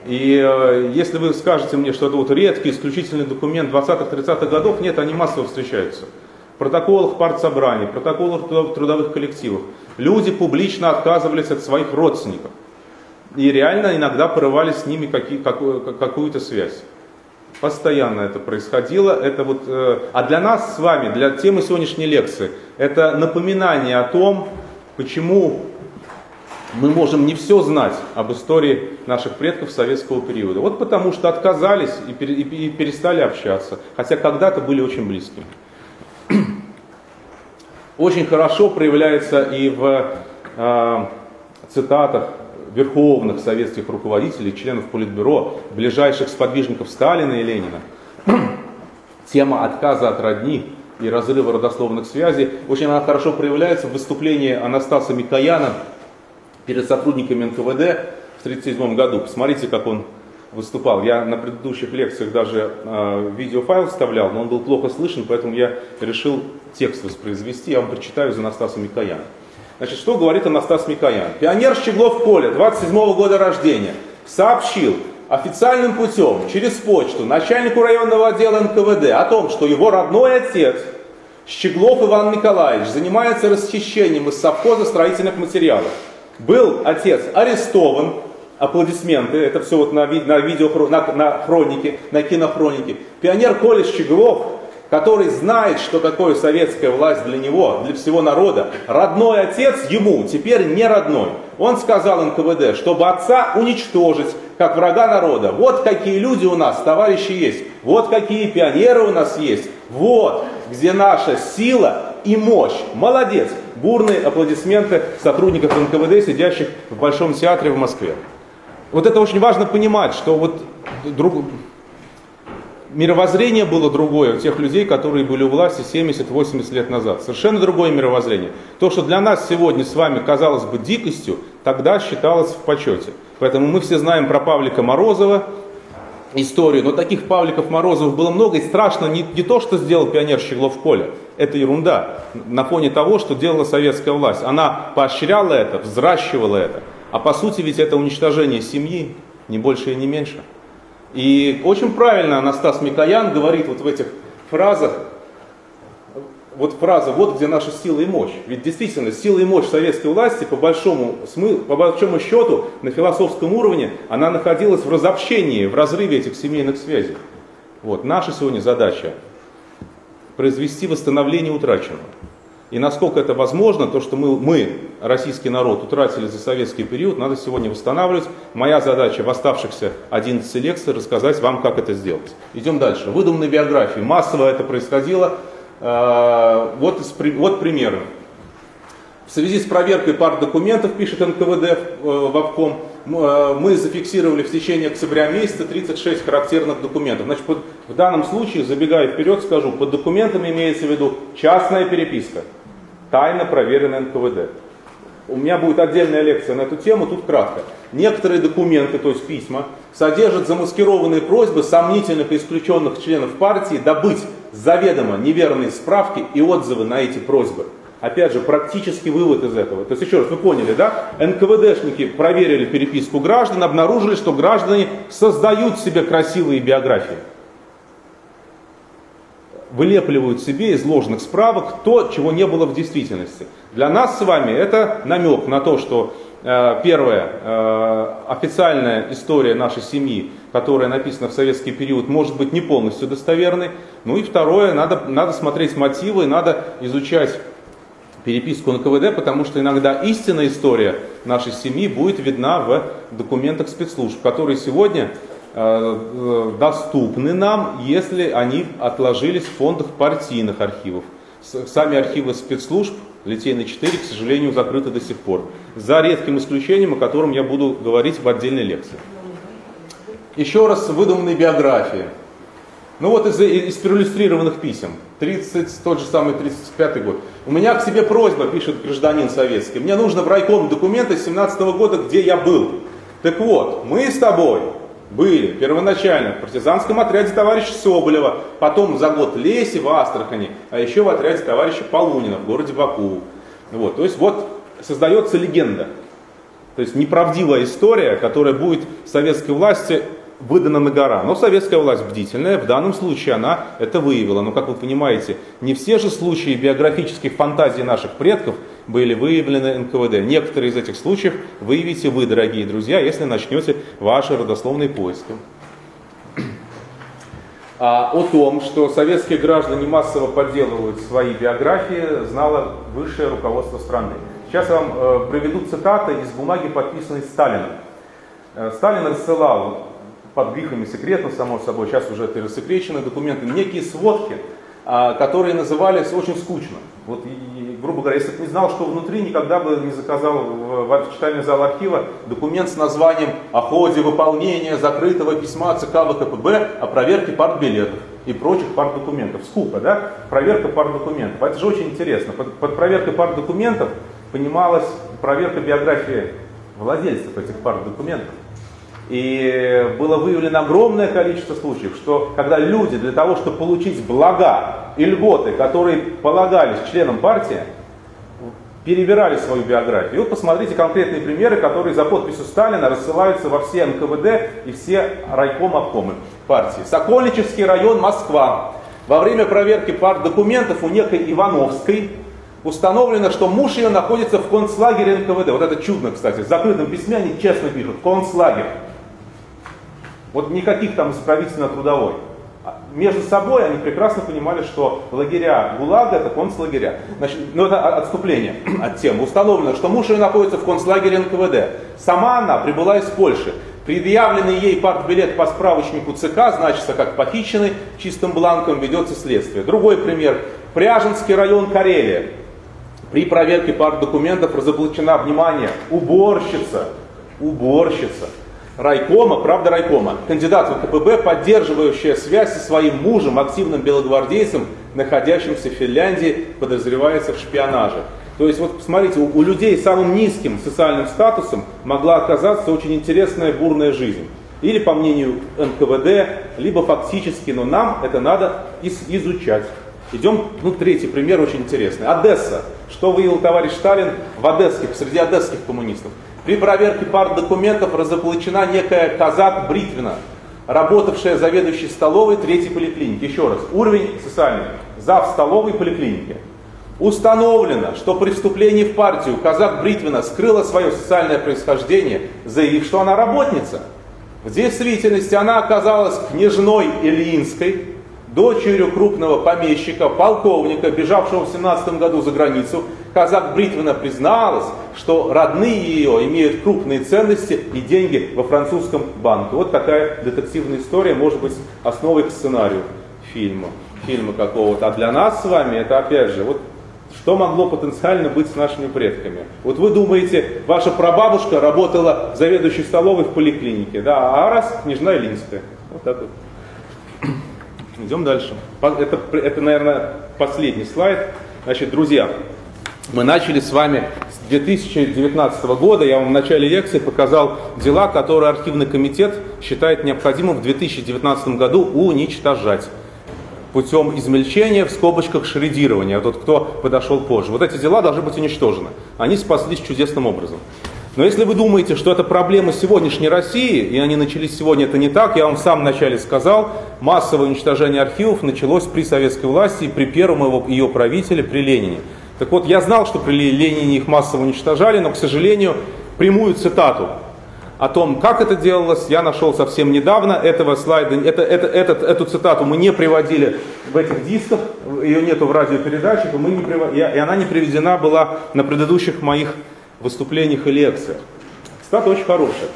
И э, если вы скажете мне, что это вот редкий, исключительный документ 20-30-х годов, нет, они массово встречаются. В протоколах партсобраний, в протоколах трудовых коллективов. Люди публично отказывались от своих родственников. И реально иногда порывали с ними какую-то связь. Постоянно это происходило. Это вот, э, а для нас с вами, для темы сегодняшней лекции, это напоминание о том, почему мы можем не все знать об истории наших предков советского периода. Вот потому что отказались и перестали общаться, хотя когда-то были очень близкими. Очень хорошо проявляется и в э, цитатах верховных советских руководителей, членов Политбюро, ближайших сподвижников Сталина и Ленина. Тема отказа от родни и разрыва родословных связей очень она хорошо проявляется в выступлении Анастаса Микояна перед сотрудниками НКВД в 1937 году. Посмотрите, как он выступал. Я на предыдущих лекциях даже э, видеофайл вставлял, но он был плохо слышен, поэтому я решил текст воспроизвести. Я вам прочитаю из Анастаса Микояна. Значит, что говорит Анастас Микоян? Пионер Щеглов Коля, 27 -го года рождения, сообщил официальным путем через почту начальнику районного отдела НКВД о том, что его родной отец Щеглов Иван Николаевич занимается расхищением из совхоза строительных материалов. Был отец арестован, аплодисменты, это все вот на, на видео, на, на хронике, на кинохронике. Пионер Коля Щеглов, который знает, что такое советская власть для него, для всего народа, родной отец ему теперь не родной. Он сказал НКВД, чтобы отца уничтожить, как врага народа. Вот какие люди у нас, товарищи, есть. Вот какие пионеры у нас есть. Вот где наша сила и мощь. Молодец. Бурные аплодисменты сотрудников НКВД, сидящих в Большом театре в Москве. Вот это очень важно понимать, что вот друг... мировоззрение было другое у тех людей, которые были у власти 70-80 лет назад. Совершенно другое мировоззрение. То, что для нас сегодня с вами казалось бы дикостью, тогда считалось в почете. Поэтому мы все знаем про Павлика Морозова, историю, но таких Павликов Морозовых было много, и страшно не, не то, что сделал пионер Щеглов Коля, это ерунда на фоне того, что делала советская власть. Она поощряла это, взращивала это, а по сути ведь это уничтожение семьи, не больше и не меньше. И очень правильно Анастас Микоян говорит вот в этих фразах, вот фраза «вот где наша сила и мощь». Ведь действительно, сила и мощь советской власти, по большому, по большому счету, на философском уровне, она находилась в разобщении, в разрыве этих семейных связей. Вот. Наша сегодня задача произвести восстановление утраченного. И насколько это возможно, то, что мы, мы, российский народ, утратили за советский период, надо сегодня восстанавливать. Моя задача в оставшихся 11 лекций рассказать вам, как это сделать. Идем дальше. Выдуманные биографии. Массово это происходило. А, вот, вот примеры. В связи с проверкой пар документов, пишет НКВД э, в обком, э, мы зафиксировали в течение октября месяца 36 характерных документов. Значит, в данном случае, забегая вперед, скажу, под документами имеется в виду частная переписка, тайно проверенная НКВД. У меня будет отдельная лекция на эту тему, тут кратко. Некоторые документы, то есть письма, содержат замаскированные просьбы сомнительных и исключенных членов партии добыть заведомо неверные справки и отзывы на эти просьбы. Опять же, практический вывод из этого. То есть, еще раз, вы поняли, да? НКВДшники проверили переписку граждан, обнаружили, что граждане создают себе красивые биографии. Вылепливают себе из ложных справок то, чего не было в действительности. Для нас с вами это намек на то, что э, первое, э, официальная история нашей семьи, которая написана в советский период, может быть не полностью достоверной. Ну и второе, надо, надо смотреть мотивы, надо изучать переписку на КВД, потому что иногда истинная история нашей семьи будет видна в документах спецслужб, которые сегодня доступны нам, если они отложились в фондах партийных архивов. Сами архивы спецслужб Литейной 4, к сожалению, закрыты до сих пор. За редким исключением, о котором я буду говорить в отдельной лекции. Еще раз выдуманные биографии. Ну вот из, из периллюстрированных писем. 30, тот же самый 35 год. У меня к себе просьба, пишет гражданин советский. Мне нужно в райком документы 17 года, где я был. Так вот, мы с тобой были первоначально в партизанском отряде товарища Соболева, потом за год Леси в Астрахани, а еще в отряде товарища Полунина в городе Баку. Вот, то есть вот создается легенда. То есть неправдивая история, которая будет советской власти выдана на гора. Но советская власть бдительная, в данном случае она это выявила. Но, как вы понимаете, не все же случаи биографических фантазий наших предков были выявлены НКВД. Некоторые из этих случаев выявите вы, дорогие друзья, если начнете ваши родословные поиски. А о том, что советские граждане массово подделывают свои биографии, знало высшее руководство страны. Сейчас я вам э, приведу цитаты из бумаги, подписанной Сталином. Э, Сталин рассылал под грифами секретно, само собой, сейчас уже это рассекреченные документы, некие сводки, э, которые назывались очень скучно. Вот, и, грубо говоря, если бы не знал, что внутри, никогда бы не заказал в, в читальный зал архива документ с названием «О ходе выполнения закрытого письма ЦК ВКПБ о проверке партбилетов» и прочих партдокументов. Скупо, да? Проверка партдокументов. Это же очень интересно. Под, под проверкой партдокументов понималась проверка биографии владельцев этих партдокументов. И было выявлено огромное количество случаев, что когда люди для того, чтобы получить блага и льготы, которые полагались членам партии, перебирали свою биографию. И вот посмотрите конкретные примеры, которые за подписью Сталина рассылаются во все НКВД и все райком обкомы партии. Сокольнический район, Москва. Во время проверки партдокументов у некой Ивановской установлено, что муж ее находится в концлагере НКВД. Вот это чудно, кстати. В закрытом письме они честно пишут. Концлагерь. Вот никаких там исправительно-трудовой. А между собой они прекрасно понимали, что лагеря ГУЛАГа это концлагеря. Значит, ну это отступление от темы. Установлено, что муж ее находится в концлагере НКВД. Сама она прибыла из Польши. Предъявленный ей партбилет по справочнику ЦК значится как похищенный, чистым бланком ведется следствие. Другой пример. Пряженский район Карелия. При проверке партдокументов разоблачена, внимание, уборщица. Уборщица райкома, правда райкома, кандидат в КПБ, поддерживающая связь со своим мужем, активным белогвардейцем, находящимся в Финляндии, подозревается в шпионаже. То есть вот посмотрите, у, у людей с самым низким социальным статусом могла оказаться очень интересная бурная жизнь. Или по мнению НКВД, либо фактически, но нам это надо из, изучать. Идем, ну, третий пример очень интересный. Одесса. Что выявил товарищ Сталин в одесских, среди одесских коммунистов? При проверке пар документов разоблачена некая казак Бритвина, работавшая заведующей столовой третьей поликлиники. Еще раз, уровень социальный. Зав столовой поликлиники. Установлено, что при вступлении в партию казак Бритвина скрыла свое социальное происхождение, заявив, что она работница. В действительности она оказалась княжной Ильинской, дочерью крупного помещика, полковника, бежавшего в 17 году за границу, казак Бритвина призналась, что родные ее имеют крупные ценности и деньги во французском банке. Вот такая детективная история может быть основой к сценарию фильма, фильма какого-то. А для нас с вами это опять же, вот что могло потенциально быть с нашими предками? Вот вы думаете, ваша прабабушка работала заведующей столовой в поликлинике, да, а раз княжна Илинская. Вот так вот. Идем дальше. Это, это, наверное, последний слайд. Значит, друзья, мы начали с вами с 2019 года. Я вам в начале лекции показал дела, которые архивный комитет считает необходимым в 2019 году уничтожать путем измельчения в скобочках шредирования. Тот, кто подошел позже. Вот эти дела должны быть уничтожены. Они спаслись чудесным образом. Но если вы думаете, что это проблема сегодняшней России, и они начались сегодня, это не так, я вам в самом начале сказал, массовое уничтожение архивов началось при советской власти и при первом его, ее правителе, при Ленине. Так вот, я знал, что при Ленине их массово уничтожали, но, к сожалению, прямую цитату о том, как это делалось, я нашел совсем недавно. Этого слайда, это, это, этот, эту цитату мы не приводили в этих дисках, ее нету в радиопередачах, и, мы не прив... и она не приведена была на предыдущих моих выступлениях и лекциях. Цитата очень хорошая.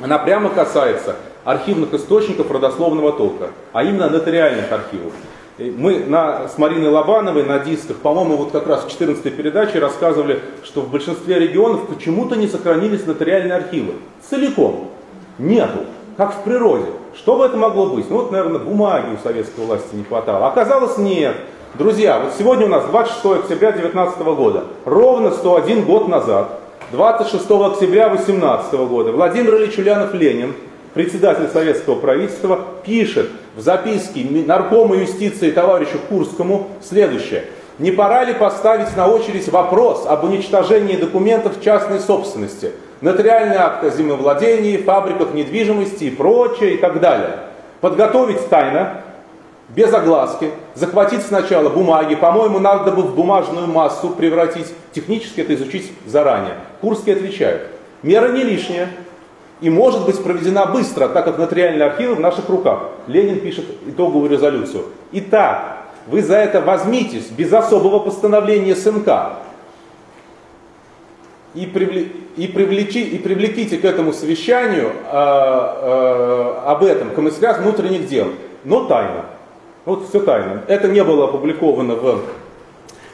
Она прямо касается архивных источников родословного толка, а именно нотариальных архивов. Мы на, с Мариной Лобановой на дисках, по-моему, вот как раз в 14 передаче рассказывали, что в большинстве регионов почему-то не сохранились нотариальные архивы. Целиком. Нету. Как в природе. Что бы это могло быть? Ну вот, наверное, бумаги у советской власти не хватало. Оказалось, нет. Друзья, вот сегодня у нас 26 октября 2019 года. Ровно 101 год назад, 26 октября 2018 года, Владимир Ильич Ульянов Ленин председатель советского правительства, пишет в записке наркома юстиции товарищу Курскому следующее. Не пора ли поставить на очередь вопрос об уничтожении документов частной собственности, нотариальные акты о землевладении, фабриках недвижимости и прочее и так далее? Подготовить тайно, без огласки, захватить сначала бумаги, по-моему, надо бы в бумажную массу превратить, технически это изучить заранее. Курский отвечает, мера не лишняя, и может быть проведена быстро, так как нотариальные архивы в наших руках. Ленин пишет итоговую резолюцию. Итак, вы за это возьмитесь без особого постановления СНК. и, привле, и, привлечи, и привлеките к этому совещанию э, э, об этом комиссариат внутренних дел, но тайно. Вот все тайно. Это не было опубликовано в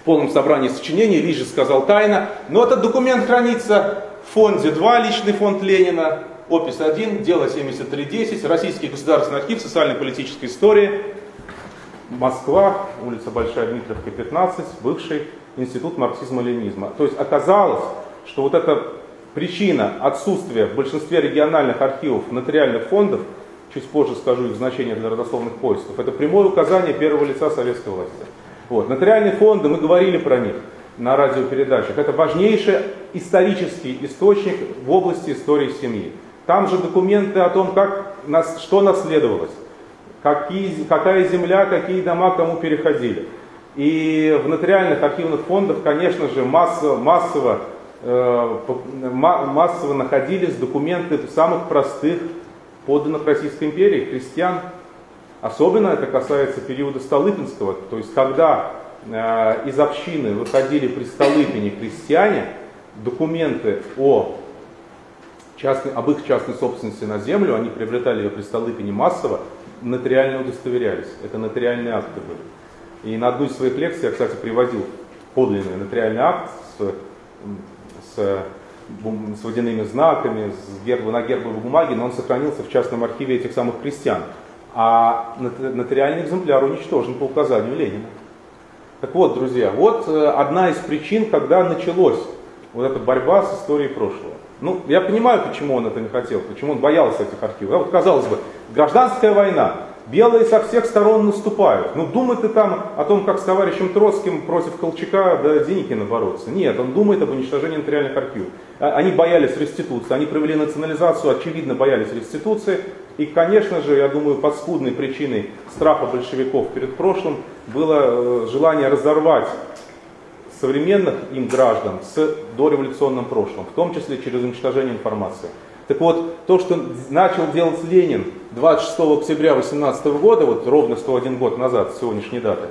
полном собрании сочинений, Лишь сказал тайно, но этот документ хранится в фонде 2, личный фонд Ленина, опись 1, дело 7310, Российский государственный архив социально-политической истории, Москва, улица Большая Дмитровка, 15, бывший институт марксизма-ленизма. То есть оказалось, что вот эта причина отсутствия в большинстве региональных архивов нотариальных фондов, чуть позже скажу их значение для родословных поисков, это прямое указание первого лица советской власти. Вот. Нотариальные фонды, мы говорили про них на радиопередачах, это важнейший исторический источник в области истории семьи. Там же документы о том, как, что наследовалось, какие, какая земля, какие дома кому переходили. И в нотариальных архивных фондах, конечно же, массово, массово, э, массово находились документы самых простых подданных Российской империи, крестьян. Особенно это касается периода Столыпинского, то есть когда э, из общины выходили при Столыпине крестьяне, документы о частной, об их частной собственности на землю, они приобретали ее при Столыпине массово, нотариально удостоверялись. Это нотариальные акты были. И на одну из своих лекций я, кстати, приводил подлинный нотариальный акт с, с, с водяными знаками, с герб, на гербовой бумаге, но он сохранился в частном архиве этих самых крестьян. А нотариальный экземпляр уничтожен по указанию Ленина. Так вот, друзья, вот э, одна из причин, когда началась вот эта борьба с историей прошлого. Ну, я понимаю, почему он это не хотел, почему он боялся этих архивов. вот, казалось бы, гражданская война, Белые со всех сторон наступают. Ну, думает ты там о том, как с товарищем Троцким против Колчака да Деникина бороться. Нет, он думает об уничтожении нотариальных архивов. А, они боялись реституции, они провели национализацию, очевидно боялись реституции. И, конечно же, я думаю, подспудной причиной страха большевиков перед прошлым было э, желание разорвать современных им граждан с дореволюционным прошлым, в том числе через уничтожение информации. Так вот, то, что начал делать Ленин 26 октября 18 года, вот ровно 101 год назад, с сегодняшней даты,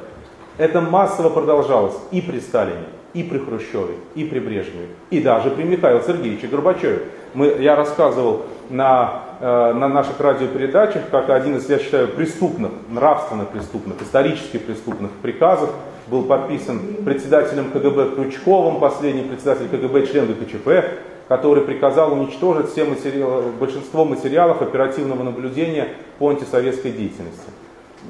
это массово продолжалось и при Сталине, и при Хрущеве, и при Брежневе, и даже при Михаиле Сергеевиче Горбачеве. Мы, я рассказывал на, э, на наших радиопередачах, как один из, я считаю, преступных, нравственно преступных, исторически преступных приказов был подписан председателем КГБ Крючковым, последний председатель КГБ, член ГКЧП, который приказал уничтожить все материалы, большинство материалов оперативного наблюдения по антисоветской деятельности.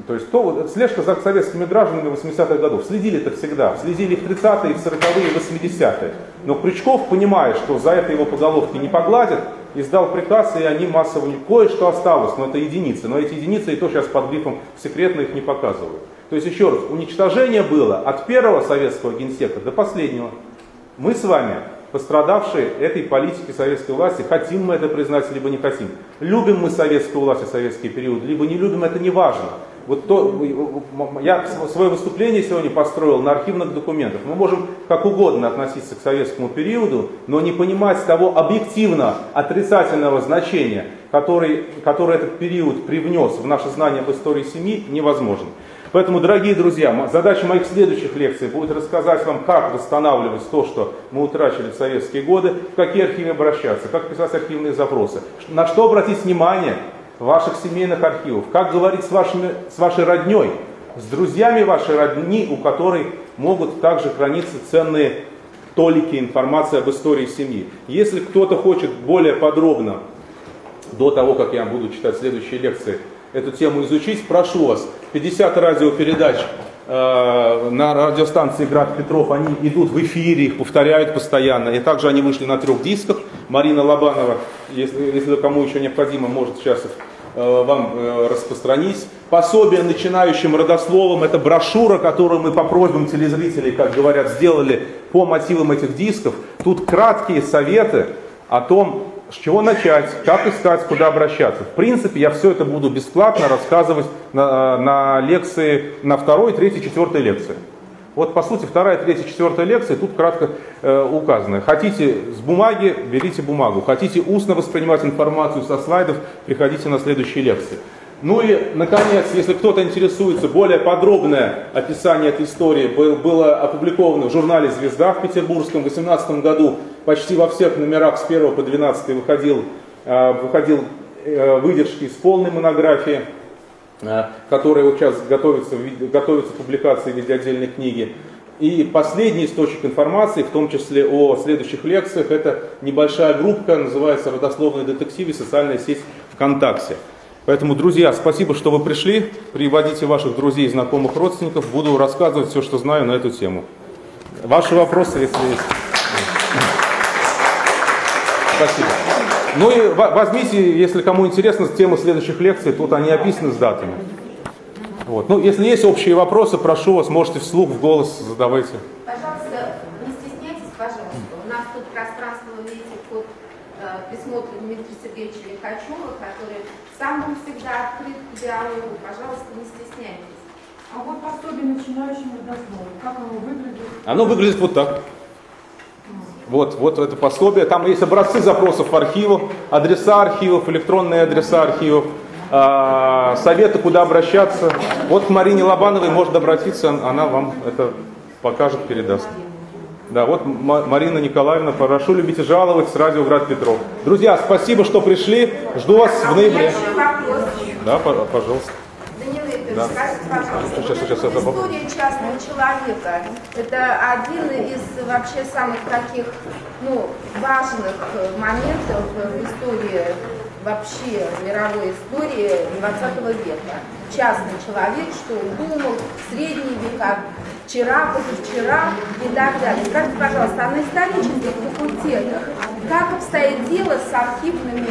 То есть то, слежка за советскими гражданами 80-х годов. Следили это всегда. Следили в 30-е, в 40-е, в 80-е. Но Крючков, понимая, что за это его поголовки не погладят, издал приказ, и они массово... Кое-что осталось, но это единицы. Но эти единицы и то сейчас под грифом секретно их не показывают. То есть, еще раз, уничтожение было от первого советского генсека до последнего. Мы с вами пострадавшие этой политики советской власти, хотим мы это признать, либо не хотим. Любим мы советскую власть и советский период, либо не любим, это не важно. Вот то, я свое выступление сегодня построил на архивных документах. Мы можем как угодно относиться к советскому периоду, но не понимать того объективно отрицательного значения, который, который этот период привнес в наше знание об истории семьи, невозможно. Поэтому, дорогие друзья, задача моих следующих лекций будет рассказать вам, как восстанавливать то, что мы утрачили в советские годы, в какие архивы обращаться, как писать архивные запросы, на что обратить внимание ваших семейных архивов, как говорить с, вашими, с вашей родней, с друзьями вашей родни, у которой могут также храниться ценные толики информации об истории семьи. Если кто-то хочет более подробно, до того, как я буду читать следующие лекции, эту тему изучить, прошу вас, 50 радиопередач э, на радиостанции Град Петров, они идут в эфире, их повторяют постоянно. И также они вышли на трех дисках. Марина Лобанова, если, если кому еще необходимо, может сейчас э, вам э, распространить. Пособие начинающим родословам, это брошюра, которую мы по просьбам телезрителей, как говорят, сделали по мотивам этих дисков. Тут краткие советы о том, с чего начать, как искать, куда обращаться. В принципе, я все это буду бесплатно рассказывать на, на лекции, на второй, третьей, четвертой лекции. Вот, по сути, вторая, третья, четвертая лекция тут кратко э, указаны. Хотите с бумаги, берите бумагу. Хотите устно воспринимать информацию со слайдов, приходите на следующие лекции. Ну и, наконец, если кто-то интересуется, более подробное описание этой истории было опубликовано в журнале «Звезда» в Петербургском в 2018 году. Почти во всех номерах с 1 по 12 выходил, э, выходил э, выдержки из полной монографии, э, которая вот сейчас готовится, готовится публикация в виде отдельной книги. И последний источник информации, в том числе о следующих лекциях, это небольшая группа, называется «Родословные детективы. Социальная сеть ВКонтакте». Поэтому, друзья, спасибо, что вы пришли. Приводите ваших друзей, знакомых, родственников. Буду рассказывать все, что знаю на эту тему. Ваши вопросы, если есть. Спасибо. Ну и возьмите, если кому интересно, тему следующих лекций, тут они описаны с датами. Вот. Ну, если есть общие вопросы, прошу вас, можете вслух, в голос задавайте. Пожалуйста, не стесняйтесь, пожалуйста. У нас тут пространство, видите, под э, присмотр Дмитрия Сергеевича Лихачева, который сам был всегда открыт к диалогу. Пожалуйста, не стесняйтесь. А вот пособие начинающим родословом, как оно выглядит? Оно выглядит вот так. Вот, вот это пособие. Там есть образцы запросов в архивах, адреса архивов, электронные адреса архивов, э, советы, куда обращаться. Вот к Марине Лобановой можно обратиться, она вам это покажет, передаст. Да, вот Марина Николаевна, прошу любите жаловать с радио Град Петров. Друзья, спасибо, что пришли. Жду вас в ноябре. Да, пожалуйста. Да. скажите, пожалуйста, сейчас, сейчас, сейчас, история частного человека, это один из вообще самых таких ну, важных моментов в истории вообще мировой истории 20 века. Частный человек, что он думал в средние века, вчера, позавчера и так далее. Скажите, пожалуйста, а на исторических факультетах как обстоит дело с архивными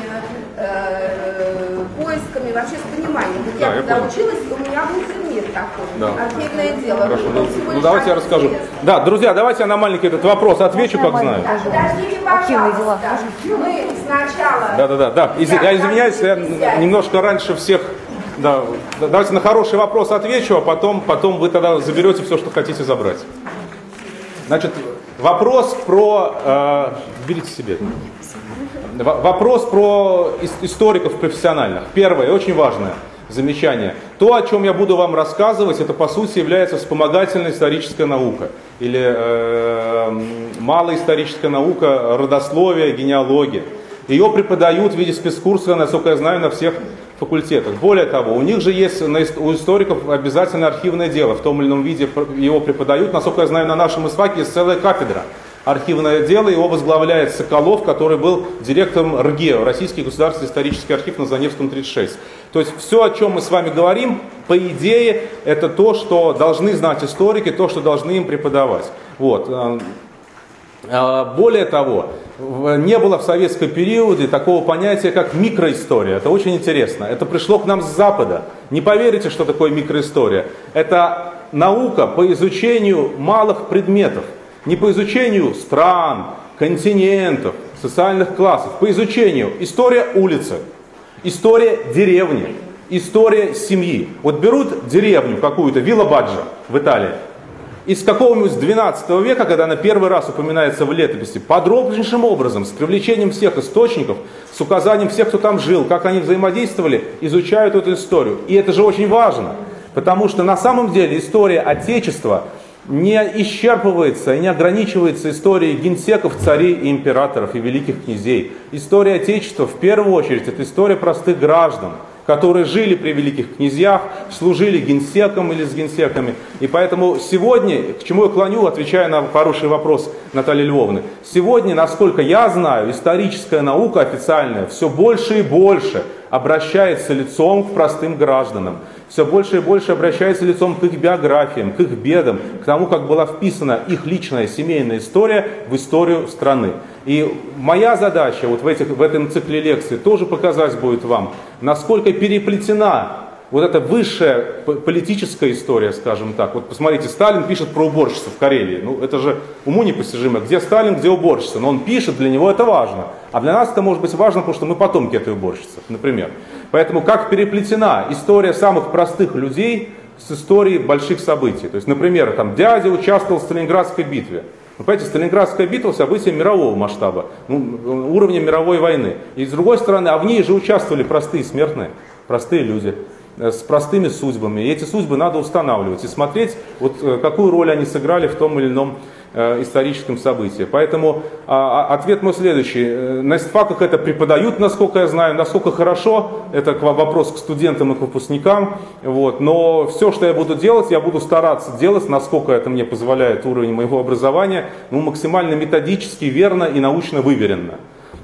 э, поисками, вообще с пониманием? Вот да, я когда училась, у меня был предмет такой, да. архивное дело. Хорошо, ну, ну давайте я расскажу. Да, друзья, давайте я на маленький этот вопрос отвечу, как знаю. Подождите, пожалуйста. Мы сначала... Да, да, да, да. Из, я извиняюсь, я немножко раньше всех да, давайте на хороший вопрос отвечу, а потом, потом вы тогда заберете все, что хотите забрать. Значит, вопрос про... Э, берите себе. Вопрос про историков профессиональных. Первое, очень важное замечание. То, о чем я буду вам рассказывать, это по сути является вспомогательная историческая наука. Или э, малоисторическая наука, родословие, генеалогия. Ее преподают в виде спецкурса, насколько я знаю, на всех факультетах. Более того, у них же есть у историков обязательно архивное дело. В том или ином виде его преподают. Насколько я знаю, на нашем ИСФАКе есть целая кафедра архивное дело. Его возглавляет Соколов, который был директором РГЕО, Российский государственный исторический архив на Заневском 36. То есть все, о чем мы с вами говорим, по идее, это то, что должны знать историки, то, что должны им преподавать. Вот. А, более того, не было в советском периоде такого понятия, как микроистория. Это очень интересно. Это пришло к нам с Запада. Не поверите, что такое микроистория. Это наука по изучению малых предметов. Не по изучению стран, континентов, социальных классов. По изучению история улицы, история деревни, история семьи. Вот берут деревню какую-то, Вилла Баджа в Италии, из какого-нибудь 12 века, когда она первый раз упоминается в летописи, подробнейшим образом, с привлечением всех источников, с указанием всех, кто там жил, как они взаимодействовали, изучают эту историю. И это же очень важно, потому что на самом деле история Отечества не исчерпывается и не ограничивается историей генсеков, царей и императоров и великих князей. История Отечества в первую очередь это история простых граждан – которые жили при великих князьях, служили генсеком или с генсеками. И поэтому сегодня, к чему я клоню, отвечая на хороший вопрос Натальи Львовны, сегодня, насколько я знаю, историческая наука официальная все больше и больше обращается лицом к простым гражданам, все больше и больше обращается лицом к их биографиям, к их бедам, к тому, как была вписана их личная семейная история в историю страны. И моя задача вот в, этих, в этом цикле лекций тоже показать будет вам, насколько переплетена вот эта высшая политическая история, скажем так. Вот посмотрите, Сталин пишет про уборщицу в Карелии. Ну, это же уму непостижимо. Где Сталин, где уборщица? Но он пишет, для него это важно. А для нас это может быть важно, потому что мы потомки этой уборщицы, например. Поэтому как переплетена история самых простых людей с историей больших событий. То есть, например, там дядя участвовал в Сталинградской битве. Вы понимаете, Сталинградская битва – событие мирового масштаба, ну, уровня мировой войны. И с другой стороны, а в ней же участвовали простые смертные, простые люди. Э, с простыми судьбами. И эти судьбы надо устанавливать и смотреть, вот, э, какую роль они сыграли в том или ином э, историческом событии. Поэтому а, а, ответ мой следующий. На истфаках это преподают, насколько я знаю, насколько хорошо, это вопрос к студентам и к выпускникам. Вот. Но все, что я буду делать, я буду стараться делать, насколько это мне позволяет уровень моего образования, ну, максимально методически, верно и научно выверенно.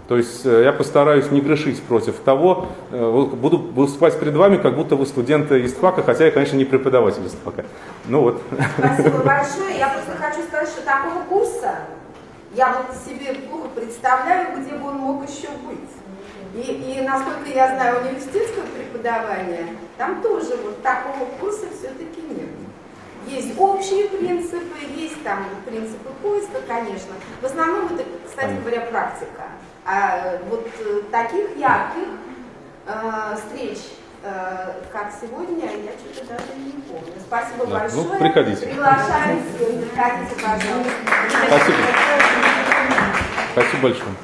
То есть э, я постараюсь не грешить против того, э, буду выступать перед вами, как будто вы студенты ИСТФАКа, хотя я, конечно, не преподаватель ИСТФАКа. Ну вот. Спасибо большое. Я просто хочу сказать, что такого курса я вот себе плохо представляю, где бы он мог еще быть. И, и насколько я знаю университетское преподавание, там тоже вот такого курса все-таки нет. Есть общие принципы, есть там принципы поиска, конечно. В основном это, кстати говоря, практика. А вот э, таких ярких э, встреч, э, как сегодня, я что-то даже не помню. Спасибо Да, ну, большое. приходите. Приглашаем всех. Приходите, пожалуйста. Спасибо. Спасибо большое.